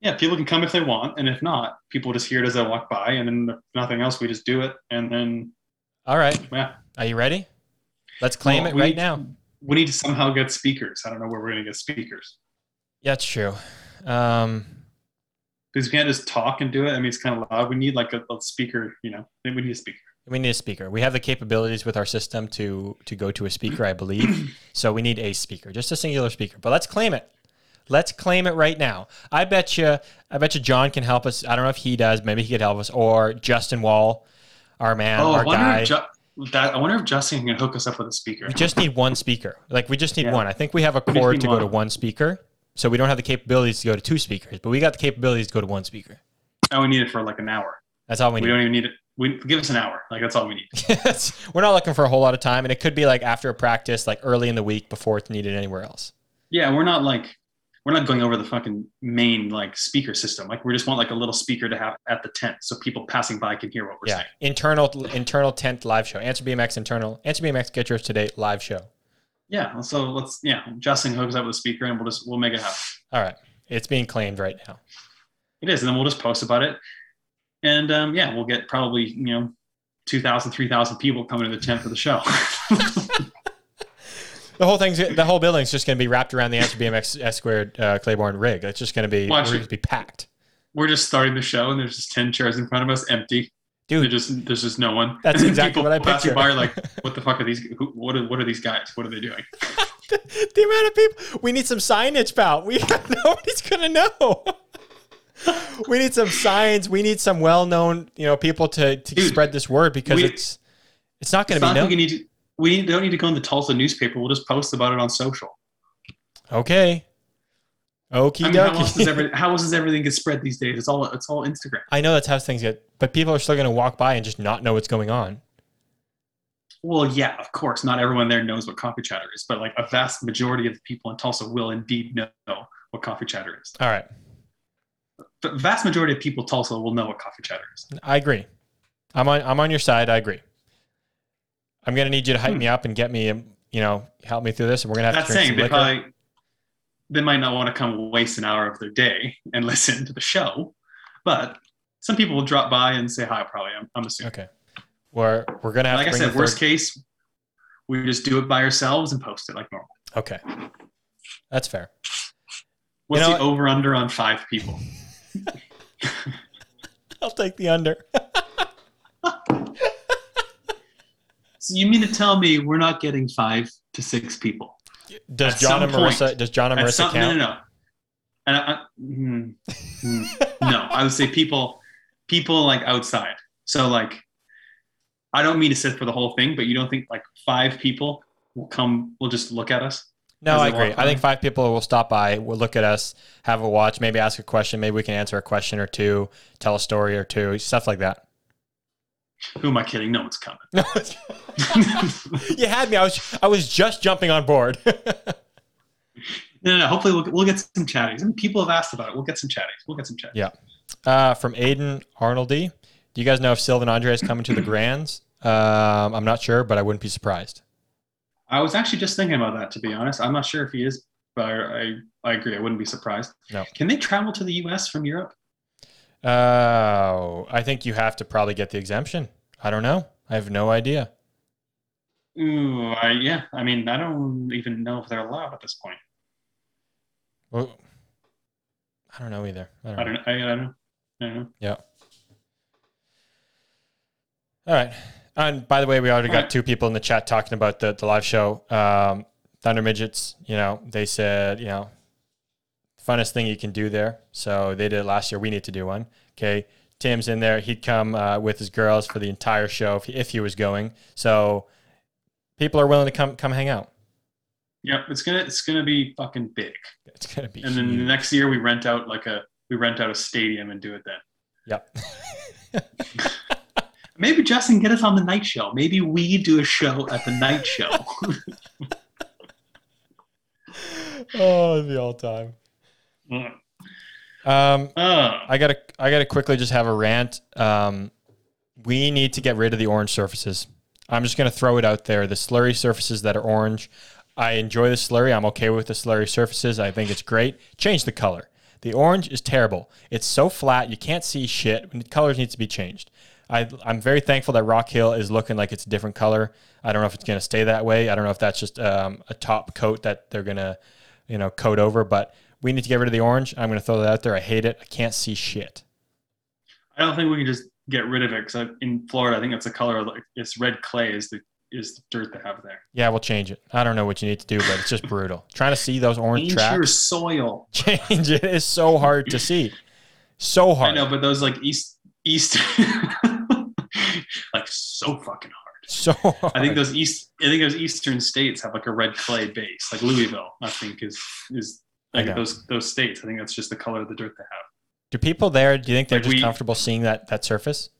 G: Yeah, people can come if they want, and if not, people just hear it as they walk by, and then if nothing else, we just do it, and then
C: All right.
G: yeah,
C: Are you ready? Let's claim
G: Well,
C: it right
G: need-
C: now.
G: we need to somehow get speakers. I don't know where we're gonna get speakers
C: Yeah, it's true. Um,
G: because we can't just talk and do it. I mean, it's kind of loud. We need like a, a speaker. You know, we need a speaker.
C: we need a speaker. We have the capabilities with our system to to go to a speaker, I believe. so we need a speaker, just a singular speaker. But let's claim it. Let's claim it right now. I bet you. I bet you John can help us. I don't know if he does. Maybe he could help us, or Justin Wall, our man,
G: oh, I
C: our
G: wonder
C: guy.
G: Ju- that. I wonder if Justin can hook us up with a speaker.
C: We just need one speaker. Like we just need
G: Yeah.
C: one. I think we have a cord to go to
G: one
C: speaker. So we don't have the capabilities to go to two speakers, but we got the capabilities to go to one speaker.
G: And we need it for like an hour.
C: That's all we
G: We
C: need.
G: We don't even need it. We give us an hour. Like that's all we need.
C: We're not looking for a whole lot of time, and it could be like after a practice, like early in the week before it's needed anywhere else.
G: Yeah, we're not like we're not going over the fucking main like speaker system. Like we just want like a little speaker to have at the tent so people passing by can hear what we're
C: Yeah,
G: saying.
C: internal internal tent live show. Answer BMX internal. Answer BMX get yours today live show.
G: Yeah. So let's yeah, Justin hooks up with a speaker and we'll just we'll make it happen.
C: All right, it's being claimed right now.
G: It is, and then we'll just post about it. And um, yeah, we'll get probably, you know, 2,000, 3,000 people coming to the tent for the show.
C: The whole thing's the whole building's just going to be wrapped around the Answer BMX S squared uh, Claiborne rig. It's just going to be
G: Watch
C: we're
G: it.
C: going to be packed,
G: We're just starting the show and there's just 10 chairs in front of us empty. There's just there's just no one.
C: That's exactly what I
G: passing
C: pictured.
G: by are like, what the fuck are these? Who, what are what are these guys? What are they doing?
C: the amount of people we need some signage pal we nobody's gonna know we need some signs we need some well-known you know people to, to
G: Dude,
C: spread this word because
G: we-
C: it's it's not gonna
G: not
C: be
G: like we
C: known
G: need to, we don't need to go in the Tulsa newspaper. We'll just post about it on social.
C: okay okie
G: I mean, how else does
C: dokie
G: everything how else does everything get spread these days? It's all it's all Instagram.
C: i know that's how things get but people are still gonna walk by and just not know what's going on
G: Well, yeah, of course, not everyone there knows what coffee chatter is, but like a vast majority of the people in Tulsa will indeed know what coffee chatter is.
C: all right
G: The vast majority of people in Tulsa will know what coffee chatter is.
C: i agree i'm on i'm on your side i agree i'm gonna need you to hype hmm. me up and get me you know help me through this and we're gonna have
G: That's
C: to drink
G: saying
C: some liquor.
G: probably they might not want to come waste an hour of their day and listen to the show, but some people will drop by and say hi. Probably, I'm, I'm assuming.
C: okay we're we're gonna have
G: Like
C: to
G: I said, worst
C: third-
G: case, we just do it by ourselves and post it like normal.
C: okay that's fair
G: What's
C: know
G: the over under on five people?
C: I'll take the under.
G: So you mean to tell me we're not getting five to six people?
C: Does John and Marissa?
G: point-
C: Does John and Marissa
G: some-
C: count?
G: No, no, no. And I, I, mm, mm, no, I would say people, people like outside. So like, I don't mean to sit for the whole thing, but you don't think like five people will come, will just look at us?
C: No, I agree. I think five people will stop by, will look at us, have a watch, maybe ask a question, maybe we can answer a question or two, tell a story or two, stuff like that.
G: Who am I kidding? No one's coming.
C: you had me. I was I was just jumping on board.
G: No, no, no. Hopefully we'll, we'll get some chatties. I mean, people have asked about it. We'll get some chatties. We'll get some chatties.
C: Yeah. uh, from Aiden Arnoldy. Do you guys know if Sylvain Andre is coming to the Grands? Um, I'm not sure, but I wouldn't be surprised.
G: I was actually just thinking about that, to be honest. I'm not sure if he is, but I, I agree. I wouldn't be surprised.
C: No.
G: Can they travel to the U.S. from Europe?
C: Uh, I think you have to probably get the exemption. I don't know. I have no idea.
G: Ooh, I, yeah. I mean, I don't even know if they're allowed at this point.
C: Well, I don't know either. I don't
G: I don't. I, I don't. I don't know.
C: Yeah. All right. And by the way, we already got
G: Alright.
C: two people in the chat talking about the, the live show. Um, Thunder Midgets, you know, they said, you know, funnest thing you can do there. So they did it last year. We need to do one. Okay. Tim's in there. He'd come uh, with his girls for the entire show if, if he was going. So people are willing to come come hang out.
G: Yep, it's gonna it's gonna be fucking big.
C: It's gonna be
G: And then
C: the
G: next year we rent out like a we rent out a stadium and do it then.
C: Yep.
G: Maybe Justin get us on the night show. Maybe we do a show at the night show.
C: oh, it'd be all time. Um,
G: Uh,
C: I gotta I gotta quickly just have a rant. Um, we need to get rid of the orange surfaces. I'm just gonna throw it out there. The slurry surfaces that are orange. I enjoy the slurry. I'm okay with the slurry surfaces. I think it's great. Change the color. The orange is terrible. It's so flat you can't see shit. The colors need to be changed. I, I'm very thankful that Rock Hill is looking like it's a different color. I don't know if it's going to stay that way. I don't know if that's just um, a top coat that they're going to, you know, coat over. But we need to get rid of the orange. I'm going to throw that out there. I hate it. I can't see shit.
G: I don't think we can just get rid of it because in Florida, I think it's a color of like it's red clay is the is the dirt they have there.
C: Yeah, we'll change it. I don't know what you need to do, but it's just brutal. Trying to see those orange
G: Change your
C: tracks,
G: soil.
C: change it is so hard to see. So hard.
G: I know, but those like east east, like so fucking hard.
C: So hard.
G: I think those east, I think those eastern states have like a red clay base, like Louisville. I think is is like those those states. I think that's just the color of the dirt they have.
C: Do people there? Do you think they're
G: Like
C: just
G: we-
C: comfortable seeing that that surface?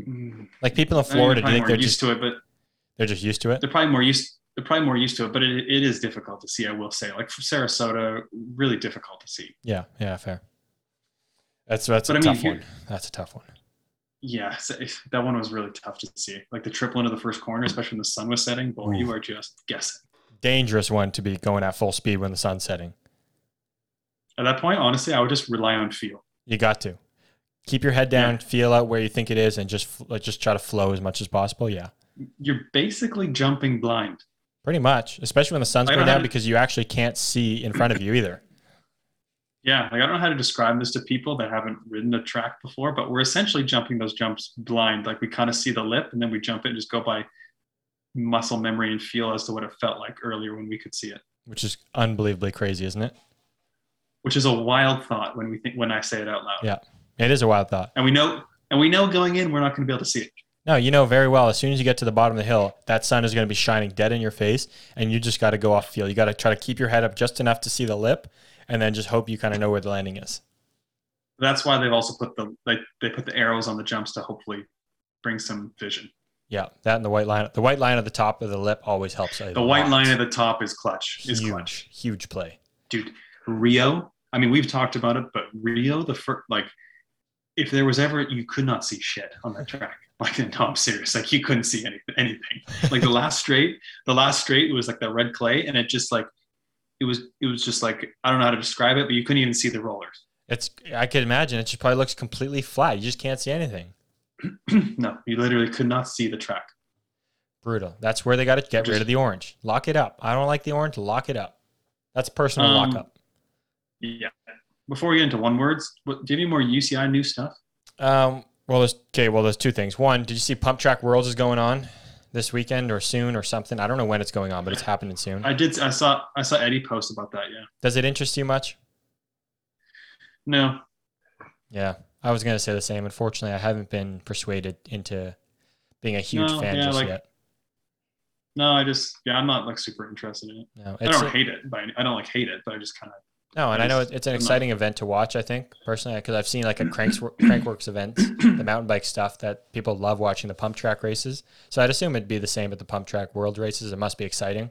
G: Mm,
C: Like people in Florida,
G: they're
C: do you think they're
G: used
C: just
G: to it, but
C: they're just used to it?
G: they're probably more used. They're probably more used to it, but it, it is difficult to see. I will say, like for Sarasota, really difficult to see.
C: Yeah, yeah, fair. That's that's
G: But
C: a
G: I
C: tough
G: you-
C: one. That's a tough one.
G: Yeah, that one was really tough to see. Like the triple into the first corner, especially when the sun was setting. Boy, you are just guessing.
C: Dangerous one to be going at full speed when the sun's setting.
G: At that point, honestly, I would just rely on feel.
C: You got to keep your head down, feel out where you think it is, and just like, just try to flow as much as possible. Yeah,
G: You're basically jumping blind.
C: pretty much. Especially when the sun's going down
G: have-
C: because you actually can't see in front of you either.
G: Yeah, like I don't know how to describe this to people that haven't ridden a track before, but we're essentially jumping those jumps blind. Like we kind of see the lip and then we jump it and just go by muscle memory and feel as to what it felt like earlier when we could see it.
C: Which is unbelievably crazy, isn't it?
G: Which is a wild thought when we think when I say it out loud.
C: Yeah. It is a wild thought.
G: And we know and we know going in we're not going to be able to see it.
C: No, you know very well. As soon as you get to the bottom of the hill, that sun is going to be shining dead in your face, and you just got to go off feel. You got to try to keep your head up just enough to see the lip, and then just hope you kind of know where the landing is.
G: That's why they've also put the like they put the arrows on the jumps to hopefully bring some vision.
C: Yeah, that and the white line. The white line at the top of the lip always helps.
G: The white line at the top is clutch. Is
C: huge,
G: clutch.
C: huge play.
G: dude rio i mean we've talked about it but rio the first like if there was ever you could not see shit on that track like no i'm serious like you couldn't see anything anything like the last straight the last straight was like the red clay and it just like it was it was just like i don't know how to describe it but you couldn't even see the rollers
C: It's. I could imagine it just probably looks completely flat. You just can't see anything.
G: no you literally could not see the track
C: Brutal. That's where they got to get rid of the orange. Lock it up. I don't like the orange. Lock it up. That's personal
G: Um,
C: lockup.
G: yeah before we get into one words what, do you have any more uci new stuff
C: Um. Well, there's okay. Well, there's two things. One, did you see Pump Track Worlds is going on this weekend or soon or something? I don't know when it's going on, but it's happening soon.
G: i did i saw i saw eddie post about that yeah
C: Does it interest you much?
G: no
C: Yeah, I was gonna say the same. Unfortunately, I haven't been persuaded into being a huge
G: No,
C: fan
G: yeah,
C: just
G: like-
C: yet.
G: no i just yeah i'm not like super interested in it
C: No,
G: I don't hate it, but I don't like hate it, but I just kind of.
C: no, and I
G: I
C: know
G: just-
C: it's an
G: I'm not-
C: exciting event to watch. I think personally, because I've seen like a Cranks Crankworx event, the mountain bike stuff that people love watching the pump track races. So I'd assume it'd be the same at the pump track world races. It must be exciting.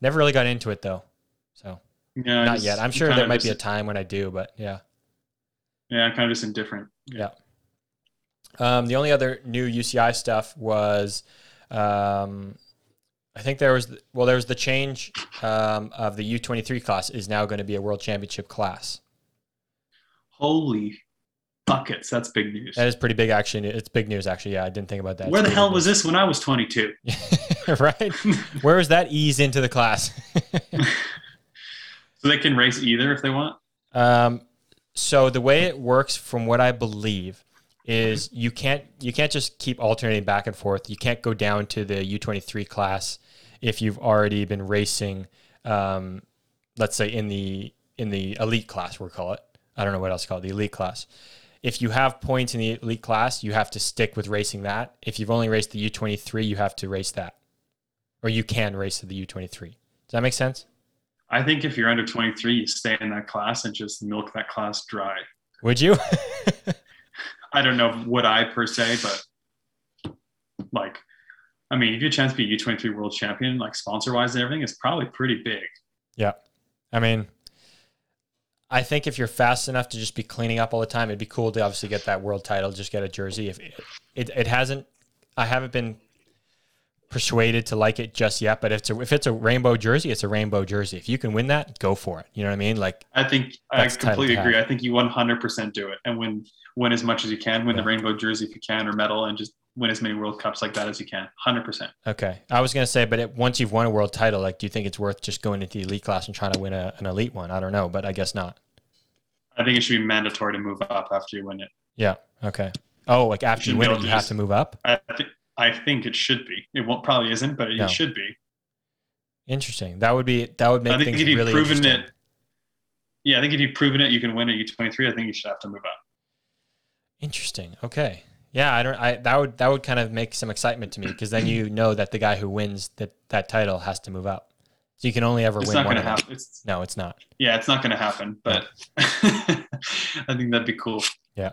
C: Never really got into it though, so
G: Yeah,
C: not
G: just-
C: yet. I'm
G: I'm
C: sure there might be a time when I do, but yeah.
G: Yeah, I'm kind of just indifferent.
C: Yeah. Um, the only other new UCI stuff was, um, I think there was well, there was the change um, of the U23 class is now going to be a world championship class.
G: Holy buckets! That's big news.
C: That is pretty big, actually. It's big news, actually. Yeah, I didn't think about that.
G: Where the hell
C: pretty
G: was this when I was 22?
C: right? Where was that ease into the class?
G: So they can race either if they want.
C: Um, so the way it works, from what I believe, is you can't you can't just keep alternating back and forth. You can't go down to the U twenty three class if you've already been racing. Um, let's say in the in the elite class, we'll call it. I don't know what else to call it, the elite class. If you have points in the elite class, you have to stick with racing that. If you've only raced the U twenty three, you have to race that, or you can race the U twenty three. Does that make sense?
G: I think if you're under 23, you stay in that class and just milk that class dry.
C: Would you?
G: I don't know would I per se, but like, I mean, if you chance to be a U23 world champion, like sponsor wise and everything, it's probably pretty big.
C: Yeah. I mean, I think if you're fast enough to just be cleaning up all the time, it'd be cool to obviously get that world title, just get a jersey. If it, it, it hasn't, I haven't been persuaded to like it just yet, but if it's a, if it's a rainbow jersey, it's a rainbow jersey. If you can win that, go for it. You know what I mean? Like,
G: I think I completely agree.
C: have.
G: I think you 100% do it and win win as much as you can, win
C: Yeah.
G: the rainbow jersey if you can or medal, and just win as many World Cups like that as you can. 100%.
C: okay. I was going to say, but it, once you've won a world title, like, do you think it's worth just going into the elite class and trying to win a, an elite one? I don't know, but I guess not.
G: I think it should be mandatory to move up after you win it.
C: Yeah. Okay. Oh, like after you
G: shouldn't
C: win it, you
G: to
C: have to move up?
G: I think I think it should be. It won't probably isn't, but it
C: No.
G: should be.
C: Interesting. That would be, that would make
G: I think
C: things
G: if you've
C: really
G: proven it, yeah, I think if you've proven it, you can win at U23. I think you should have to move up.
C: Interesting. Okay. Yeah, I don't. I that would that would kind of make some excitement to me because then you know that the guy who wins that that title has to move up. So you can only ever
G: It's
C: win It's
G: not
C: one
G: going to happen. It's
C: No, it's not.
G: yeah, it's not going to happen. But I think that'd be cool.
C: Yeah.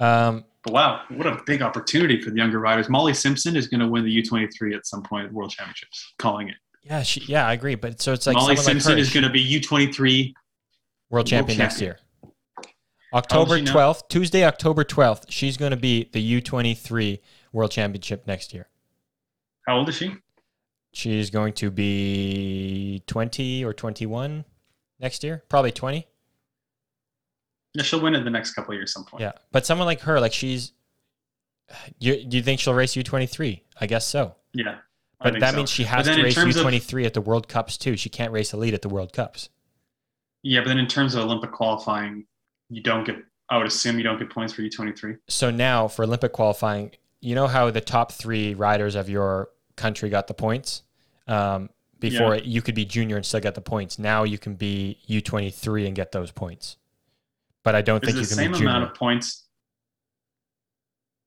G: Um, Wow, what a big opportunity for the younger riders. Molly Simpson is going to win the U23 at some point at World Championships. Calling it.
C: Yeah, she, yeah, I agree. But so it's like
G: Molly Simpson
C: like
G: is going to be U23
C: World Champion, World
G: Champion.
C: next year. October 12th, Tuesday, October 12th, she's going to be the U23 World Championship next year.
G: How old is she?
C: She's going to be 20 or 21 next year, probably 20.
G: Yeah, she'll win in the next couple years, some point.
C: Yeah, but someone like her, like she's, you, do you think she'll race U twenty three? I guess so.
G: Yeah,
C: but that
G: so.
C: means she has to race U twenty three at the World Cups too. She can't race elite at the World Cups.
G: Yeah, but then in terms of Olympic qualifying, you don't get. I would assume you don't get points for U twenty three.
C: So now for Olympic qualifying, you know how the top three riders of your country got the points. Um, before
G: yeah.
C: you could be junior and still get the points. Now you can be U twenty three and get those points. But I don't
G: Is
C: think
G: the
C: you can
G: same amount of points?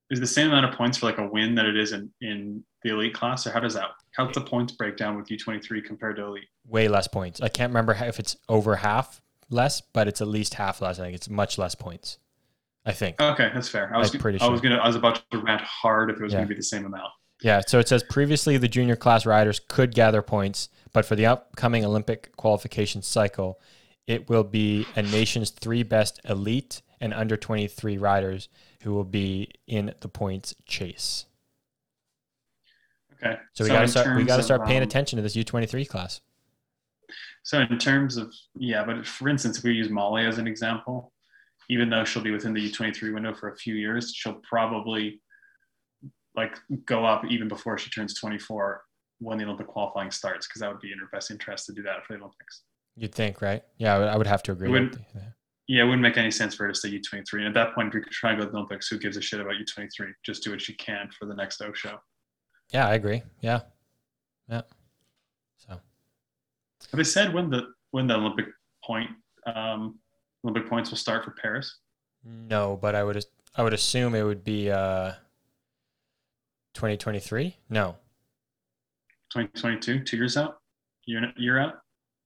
G: Is the same amount of points for like a win that it is in, in the elite class, or how does that? How's the points breakdown with U23 compared to elite?
C: Way less points. I can't remember how, if it's over half less, but it's at least half less. I think it's much less points. I think.
G: Okay, that's fair. I was
C: I'm pretty
G: I was
C: sure.
G: gonna I was about to rant hard if it was
C: Yeah.
G: gonna be the same amount.
C: Yeah, so it says previously the junior class riders could gather points, but for the upcoming Olympic qualification cycle, it will be a nation's three best elite and under 23 riders who will be in the points chase.
G: Okay.
C: So we got to start we got to
G: of,
C: paying
G: um,
C: attention to this U23 class.
G: So in terms of yeah, but for instance, if we use Molly as an example, even though she'll be within the U23 window for a few years, she'll probably like go up even before she turns 24 when the Olympic qualifying starts, because that would be in her best interest to do that for the Olympics.
C: You'd think, right? Yeah, I would, I would have to agree.
G: wouldn't-
C: with you.
G: Yeah, it wouldn't make any sense for her to stay U23. And at that point, if we could try and go to the Olympics, who gives a shit about U23? Just do what you can for the next O show.
C: Yeah, I agree. Yeah. Yeah. So,
G: Have they said when the when the Olympic point um, Olympic points will start for Paris?
C: no, but I would I would assume it would be uh 2023? No.
G: 2022, two years out, year year out.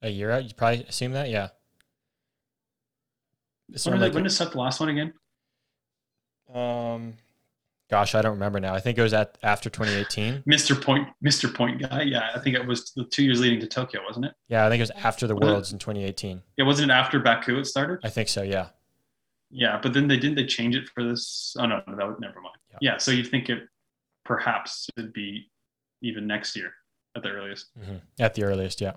C: A year out? You probably assume that? Yeah. It's
G: When,
C: sort of
G: did,
C: like
G: when did set the last one again?
C: Um, gosh, I don't remember now. I think it was at after 2018.
G: Mr. Point, Mr. Point guy. Yeah, I think it was the two years leading to Tokyo, wasn't it?
C: Yeah, I think it was after the
G: Was it?
C: Worlds in 2018.
G: Yeah, wasn't it after Baku it started?
C: I think so. Yeah.
G: Yeah, but then they didn't they change it for this? Oh no, no that would never mind.
C: Yeah.
G: Yeah, so you think it perhaps it'd be even next year at the earliest.
C: hmm At the earliest, yeah.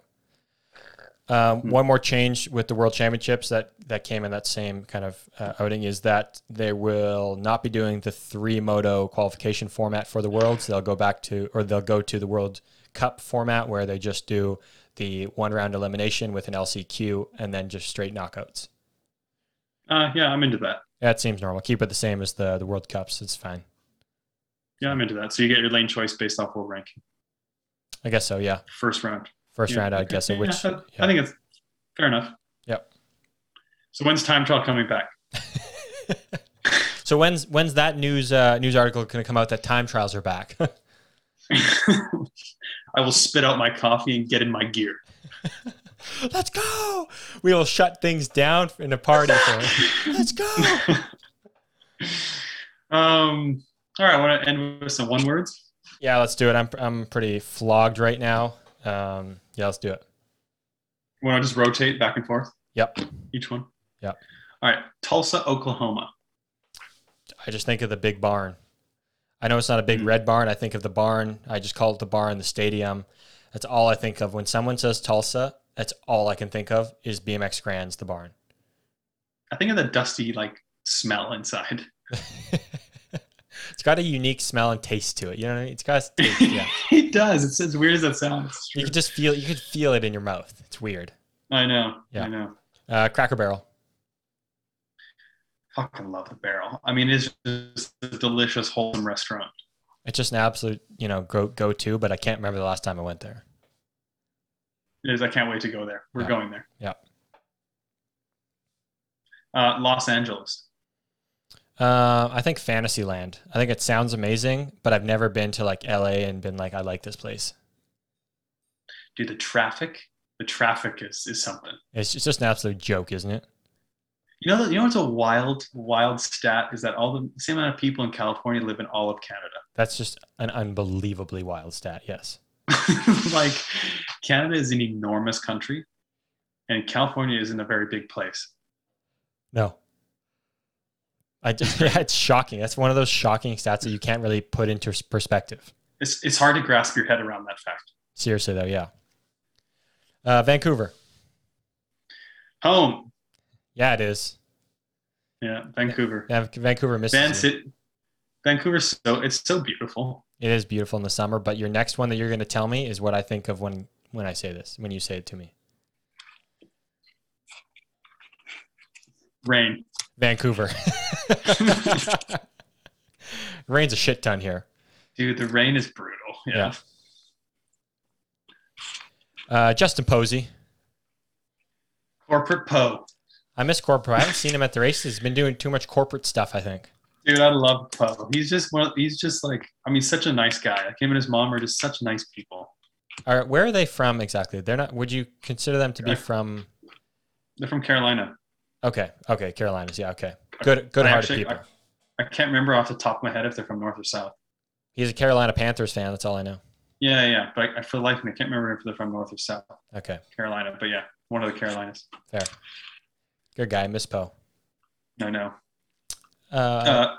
C: Um,
G: Hmm.
C: One more change with the World Championships that that came in that same kind of uh, outing is that they will not be doing the three moto qualification format for the Worlds. They'll go back to, or they'll go to the World cup format where they just do the one round elimination with an LCQ and then just straight knockouts.
G: Uh, yeah, I'm into that.
C: That seems normal. Keep it the same as the the World Cups. It's fine.
G: Yeah, I'm into that. So you get your lane choice based off world ranking.
C: I guess so. Yeah.
G: First round.
C: First
G: Yeah,
C: round, I'd guess it.
G: Yeah,
C: Which
G: I,
C: yeah.
G: I think it's fair enough.
C: Yep.
G: So when's time trial coming back?
C: So when's when's that news uh, news article going to come out that time trials are back?
G: I will spit out my coffee and get in my gear.
C: Let's go. We will shut things down in a party for. Let's go.
G: Um. All right. I want to end with some one words.
C: Yeah, let's do it. I'm I'm pretty flogged right now. Um, yeah, let's do it.
G: Want to just rotate back and forth
C: Yep.
G: each one?
C: Yep.
G: All right. Tulsa, Oklahoma.
C: I just think of the big barn. I know it's not a big
G: Mm.
C: red barn. I think of the barn. I just call it the barn, the stadium. That's all I think of when someone says Tulsa. That's all I can think of is BMX Grands, the barn.
G: I think of the dusty like smell inside.
C: it's got a unique smell and taste to it. You know what I mean? It's got a taste, yeah.
G: it does. It's as weird as that sounds.
C: You could just feel you could feel it in your mouth. It's weird.
G: I know.
C: Yeah.
G: I know.
C: Uh, Cracker Barrel.
G: Fucking love the barrel. I mean, it's just a delicious, wholesome restaurant.
C: It's just an absolute, you know, go go to, but I can't remember the last time I went there.
G: It is. I can't wait to go there. We're
C: Yeah.
G: going there.
C: Yeah.
G: Uh, Los Angeles.
C: Uh, I think Fantasyland. I think it sounds amazing, but I've never been to like LA and been like, I like this place.
G: Dude, the traffic. The traffic is is something.
C: It's just, it's just an absolute joke, isn't it?
G: You know, you know what's a wild, wild stat is that all the same amount of people in California live in all of Canada.
C: That's just an unbelievably wild stat. Yes.
G: like, Canada is an enormous country, and California is in a very big place.
C: No. I just, yeah, it's shocking. That's one of those shocking stats that you can't really put into perspective.
G: It's it's hard to grasp your head around that fact.
C: Seriously, though, yeah. Uh, Vancouver.
G: Home,
C: Yeah, it is.
G: yeah, Vancouver.
C: Yeah, Vancouver,
G: Van
C: Mississippi.
G: City, Vancouver's so it's so beautiful.
C: It is beautiful in the summer, but your next one that you're going to tell me is what I think of when when I say this, when you say it to me.
G: Rain.
C: Vancouver. Rain's a shit ton here.
G: Dude, the rain is brutal. Yeah.
C: Yeah. Uh, Justin Posey.
G: Corporate Poe.
C: I miss corporate. I haven't seen him at the races. He's been doing too much corporate stuff, I think.
G: Dude, I love Poe. He's just one. He's just like I mean, such a nice guy. Like him and his mom are just such nice people.
C: All right, where are they from exactly? They're not. Would you consider them to be from?
G: They're from Carolina.
C: Okay, okay, Carolinas. Yeah, okay. Good, good-hearted
G: actually-
C: people.
G: I can't remember off the top of my head if they're from north or south.
C: He's a Carolina Panthers fan. That's all I know.
G: Yeah, yeah, but I, for the life of me, I can't remember if they're from north or south
C: Okay,
G: Carolina. But yeah, one of the Carolinas.
C: fair. Good guy, Miss Poe.
G: I know.
C: Uh,
G: Uh,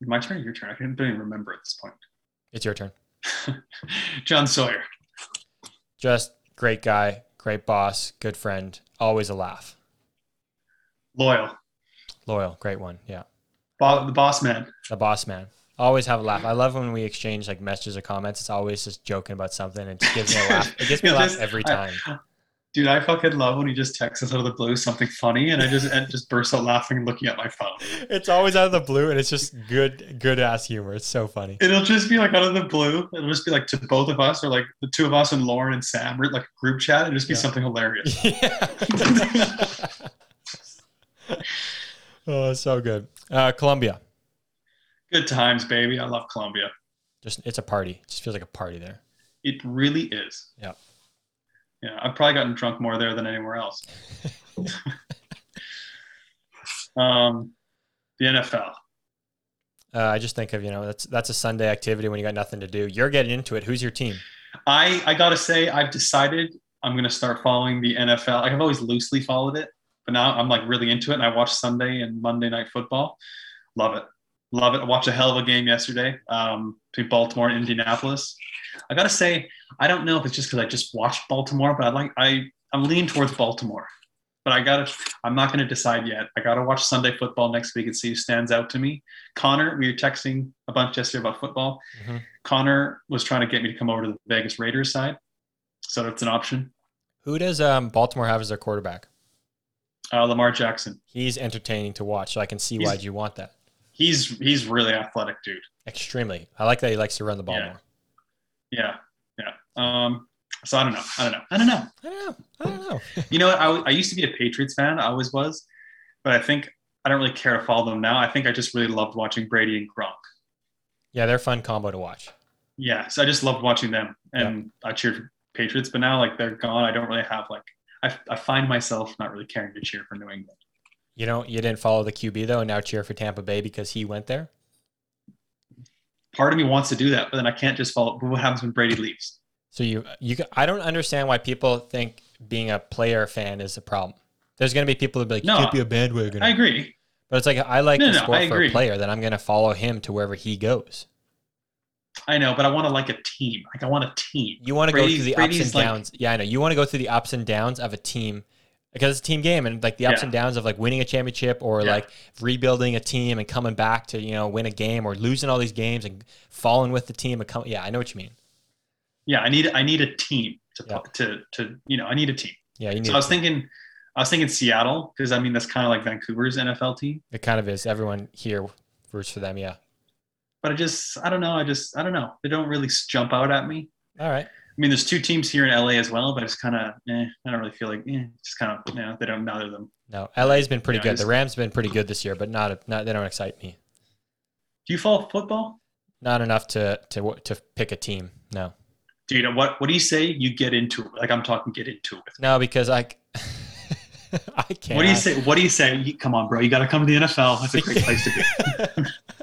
G: my turn. Your turn. I can't- don't even remember at this point.
C: it's your turn.
G: John Sawyer.
C: Just great guy, great boss, good friend, always a laugh.
G: Loyal.
C: Loyal, great one. Yeah.
G: Bo- the boss man.
C: The boss man. Always have a laugh. I love when we exchange like messages or comments. It's always just joking about something and it just gives me a laugh. It gives me a laugh every
G: I-
C: time.
G: Dude, I fucking love when he just texts us out of the blue something funny, and I just and just burst out laughing and looking at my phone.
C: It's always out of the blue and it's just good good ass humor. It's so funny.
G: It'll just be like out of the blue. It'll just be like to both of us, or like the two of us and Lauren and Sam, or like a group chat. It'll just be
C: Yeah.
G: something hilarious.
C: Yeah. oh, so good. Uh, Colombia.
G: Good times, baby. I love Colombia.
C: Just it's a party. It just feels like a party there.
G: It really is.
C: Yeah.
G: Yeah, I've probably gotten drunk more there than anywhere else. um, the NFL.
C: Uh, I just think of you know that's that's a Sunday activity when you got nothing to do. You're getting into it. Who's your team?
G: I I gotta say, I've decided I'm gonna start following the NFL. I've always loosely followed it, but now I'm like really into it. And I watch Sunday and Monday night football. Love it, love it. I watched a hell of a game yesterday um, between Baltimore and Indianapolis. I gotta say, I don't know if it's just because I just watched Baltimore, but I like I I'm leaning towards Baltimore. but I gotta. I'm not gonna decide yet. I gotta watch Sunday football next week and see who stands out to me. Connor, we were texting a bunch yesterday about football.
C: Mhm.
G: Connor was trying to get me to come over to the Vegas Raiders side, so that's an option.
C: Who does um, Baltimore have as their quarterback?
G: Uh, Lamar Jackson.
C: He's entertaining to watch, so I can see
G: He's-
C: why you want that.
G: He's he's really athletic, dude.
C: Extremely. I like that he likes to run the ball
G: Yeah.
C: more.
G: Yeah, yeah. Um, so I don't know. I don't know. I don't know.
C: I don't know. I don't know.
G: You know, what? I, I used to be a Patriots fan. I always was, but I think I don't really care to follow them now. I think I just really loved watching Brady and Gronk.
C: yeah, they're a fun combo to watch.
G: Yeah, so I just loved watching them, and I cheered for Patriots. But now, like they're gone, I don't really have like I, I find myself not really caring to cheer for New England.
C: You know, you didn't follow the QB though, and now cheer for Tampa Bay because he went there.
G: Part of me wants to do that, but then I can't just follow. But what happens when Brady leaves?
C: So you, you, I don't understand why people think being a player fan is a problem. There's going to be people that be like,
G: No,
C: you can't be a bandwagon.
G: I agree.
C: But it's like I like
G: No,
C: the
G: no,
C: sport
G: I
C: for a player, then I'm going to follow him to wherever he goes.
G: I know, but I want to like a team. Like I want a team.
C: You want to go
G: Brady's-
C: through the ups and
G: like-
C: downs. yeah, I know. You want to go through the ups and downs of a team because it's a team game and like the ups
G: Yeah.
C: and downs of like winning a championship or
G: Yeah.
C: like rebuilding a team and coming back to, you know, win a game or losing all these games and falling with the team and come yeah, I know what you mean.
G: Yeah, I need I need a team to
C: Yeah.
G: to to you know I need a team.
C: Yeah, you need
G: So I was thinking, I was thinking Seattle because I mean that's kind of like Vancouver's NFL team.
C: it kind of is. Everyone here roots for them, yeah.
G: But I just I don't know. I just I don't know. They don't really jump out at me.
C: All right.
G: I mean, there's two teams here in LA as well, but it's kind of eh, I don't really feel like eh, just kind of you know they don't neither of them.
C: No, LA's been pretty
G: Yeah,
C: good.
G: just-
C: The Rams have been pretty good this year, but not not they don't excite me.
G: Do you follow football,
C: Not enough to to to pick a team. No.
G: dude? What what do you say? You get into it. Like I'm talking, get into it.
C: No, because I I can't.
G: What do you say? What do you say? You, come on, bro. You got to come to the NFL. That's a great place to be.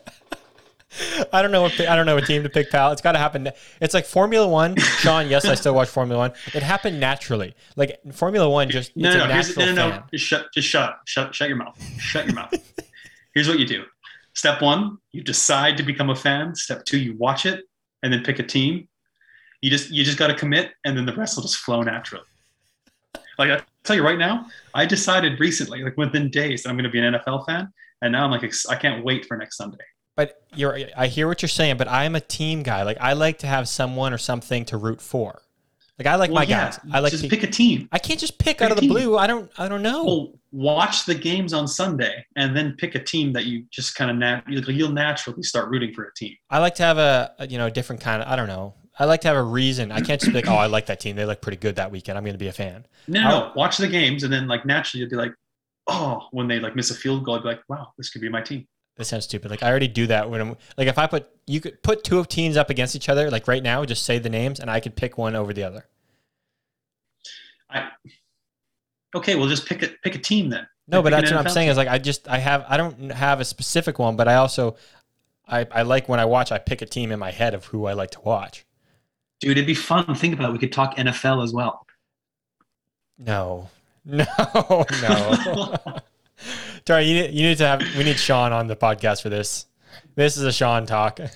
C: I don't know what I don't know what team to pick, pal. It's got to happen. It's like Formula One. Sean, yes, I still watch Formula One. It happened naturally. Like Formula One, just
G: No, no, no. No, no, no. Just shut, just shut up. Shut, shut your mouth. Shut your mouth. Here's what you do. Step one, you decide to become a fan. Step two, you watch it and then pick a team. You just, you just got to commit, and then the rest will just flow naturally. Like I tell you right now, I decided recently, like within days, that I'm going to be an NFL fan, and now I'm like, I can't wait for next Sunday.
C: But you're, I hear what you're saying, but I'm a team guy. Like I like to have someone or something to root for. Like I like
G: Well,
C: my
G: yeah,
C: guys. I like
G: just
C: to,
G: pick a team.
C: I can't just pick
G: pick
C: out of the
G: team.
C: blue. I don't. I don't know.
G: Well, watch the games on Sunday, and then pick a team that you just kind of nat- you'll naturally start rooting for a team.
C: I like to have a, a, you know a different kind of. I don't know. I like to have a reason. I can't just be like, oh, I like that team. They look pretty good that weekend. I'm going to be a fan.
G: No, no, no. Watch the games, and then like naturally you'll be like, oh, when they like miss a field goal, I'd be like, wow, this could be my team.
C: This sounds stupid. Like I already do that when I'm like if I put you could put two of teams up against each other like right now, just say the names and I could pick one over the other.
G: I okay, well just pick a pick a team then.
C: No, but that's what I'm saying
G: team.
C: is like I just I have I don't have a specific one, but I also I, I like when I watch I pick a team in my head of who I like to watch.
G: dude, it'd be fun. Think about it. We could talk NFL as well.
C: No. No, no. Sorry, you need, you need to have we need Sean on the podcast for this. This is a Sean talk.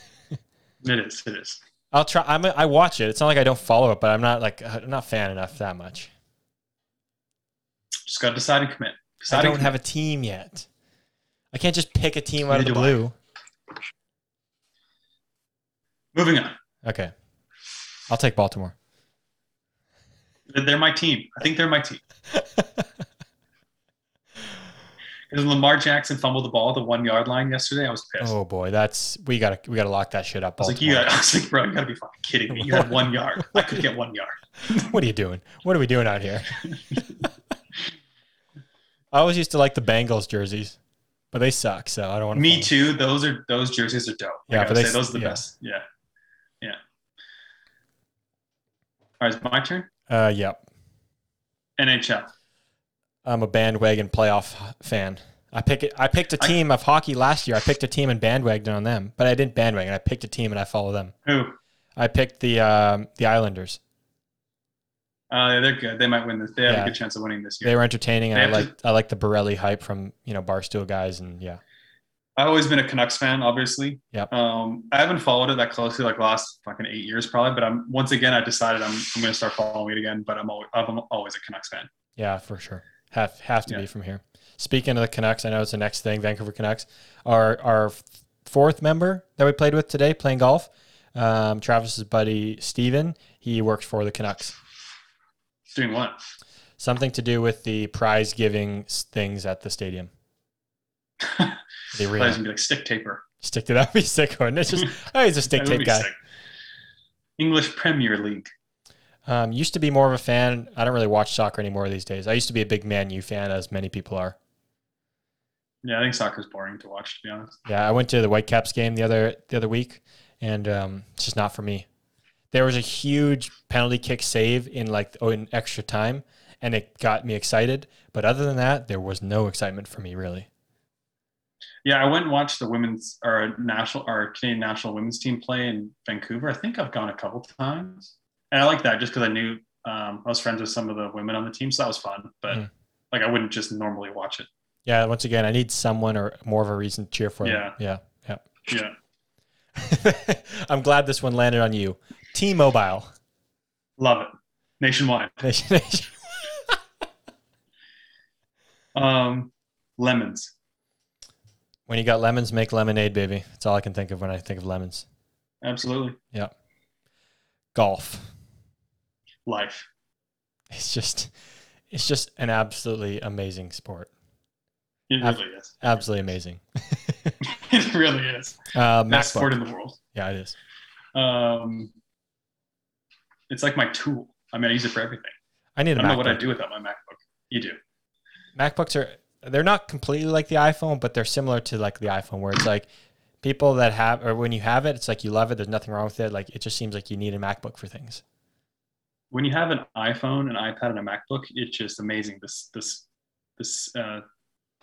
G: It is. It is.
C: I'll try. I'm. A, I watch it. It's not like I don't follow it, but I'm not like I'm not fan enough that much.
G: Just got to decide and commit. Decide
C: I don't
G: commit.
C: have a team yet. I can't just pick a team out of the
G: Neither I.
C: blue.
G: Moving on.
C: Okay, I'll take Baltimore.
G: They're they're my team. I think they're my team. Lamar Jackson fumbled the ball at the one yard line yesterday, I was pissed.
C: oh boy, that's we gotta we gotta lock that shit up.
G: I was like, you got, I was like, bro, you gotta be fucking kidding me. You had one yard. I could get one yard.
C: what are you doing? What are we doing out here? I always used to like the Bengals jerseys, but they suck. So I don't want to.
G: Me too. Those are those jerseys are dope. I
C: Yeah, but they
G: say, those are the
C: yeah.
G: best. Yeah, yeah. All right, it's my turn.
C: Uh, yep.
G: NHL.
C: I'm a bandwagon playoff fan. I pick it. I picked a team of hockey last year. I picked a team and bandwagoned on them, but I didn't bandwagon. I picked a team and I follow them.
G: Who?
C: I picked the um, the Islanders.
G: Uh, they're good. They might win this. They have
C: Yeah.
G: a good chance of winning this year.
C: They were entertaining, I like I like the Borelli hype from you know Barstool guys, and yeah,
G: I've always been a Canucks fan, obviously.
C: Yep.
G: Um, I haven't followed it that closely, like last fucking eight years, probably. But I'm once again, I decided I'm I'm going to start following it again. But I'm always I'm always a Canucks fan.
C: yeah, for sure. Have have to
G: Yeah.
C: be from here. Speaking of the Canucks, I know it's the next thing. Vancouver Canucks. Our our fourth member that we played with today playing golf, um, Travis's buddy Steven, He works for the Canucks.
G: Doing what?
C: Something to do with the prize giving things at the stadium. The
G: I thought
C: arena.
G: be like stick taper.
C: Stick to that. Be sick, wouldn't it? Just oh, he's a stick tape guy.
G: sick. English Premier League.
C: Um, used to be more of a fan. I don't really watch soccer anymore these days. I used to be a big Man U fan, as many people are.
G: Yeah, I think soccer's boring to watch, to be honest.
C: Yeah, I went to the Whitecaps game the other the other week, and um, it's just not for me. There was a huge penalty kick save in like oh, in extra time, and it got me excited. But other than that, there was no excitement for me really.
G: Yeah, I went and watched the women's our national our Canadian national women's team play in Vancouver. I think I've gone a couple times, and I like that just because I knew um, I was friends with some of the women on the team, so that was fun. But
C: Mm.
G: like, I wouldn't just normally watch it.
C: Yeah, once again, I need someone or more of a reason to cheer for them. Yeah, yeah.
G: Yeah,
C: I'm glad this one landed on you. T-Mobile.
G: love it. Nationwide.
C: Nation, nation.
G: Um, lemons.
C: when you got lemons, make lemonade, baby. That's all I can think of when I think of lemons.
G: Absolutely.
C: Yeah. Golf.
G: Life.
C: It's just, it's just an absolutely amazing sport.
G: It
C: Ab-
G: is.
C: Absolutely amazing.
G: it really is.
C: Uh,
G: Best sport in the world.
C: Yeah, it is.
G: Um, it's like my tool. I mean, I use it for everything.
C: I need
G: I
C: a
G: don't know what I
C: MacBook.
G: do without my MacBook. You do.
C: MacBooks are they're not completely like the iPhone, but they're similar to like the iPhone, where it's like people that have or when you have it, it's like you love it. There's nothing wrong with it. Like it just seems like you need a MacBook for things.
G: When you have an iPhone, an iPad, and a MacBook, it's just amazing. This this this uh,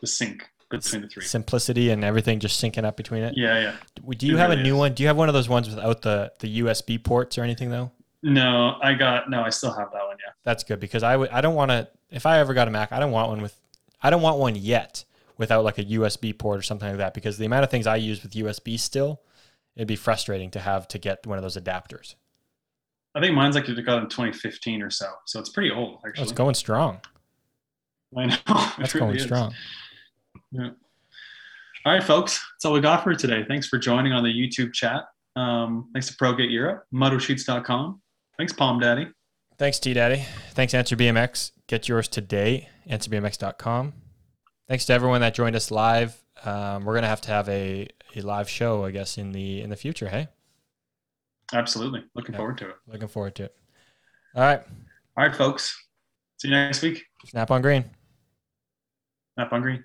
G: the sync between the three.
C: Simplicity and everything just syncing up between it.
G: Yeah, yeah.
C: Do you
G: It
C: have a new
G: is.
C: one? Do you have one of those ones without the the USB ports or anything though?
G: No, I got no. I still have that one. Yeah.
C: That's good because I would I don't want to if I ever got a Mac, I don't want one with I don't want one yet without like a USB port or something like that because the amount of things I use with USB still, it'd be frustrating to have to get one of those adapters.
G: I think mine's like it got in 2015 or so, so it's pretty old
C: Oh,
G: actually.
C: it's going strong.
G: I know.
C: That's
G: really
C: going
G: is.
C: strong. Yeah.
G: All right, folks. That's all we got for today. Thanks for joining on the YouTube chat. Um, thanks to ProGate Europe, MotoSheets.com. Thanks, Palm Daddy.
C: Thanks, T Daddy. Thanks, Answer BMX. Get yours today, answerbmx.com. Thanks to everyone that joined us live. Um, we're gonna have to have a, a live show, I guess, in the in the future. Hey,
G: Absolutely. Looking
C: Yeah.
G: forward to it.
C: looking forward to it. All right,
G: All right, folks. See you next week.
C: snap on green.
G: Snap on hungry.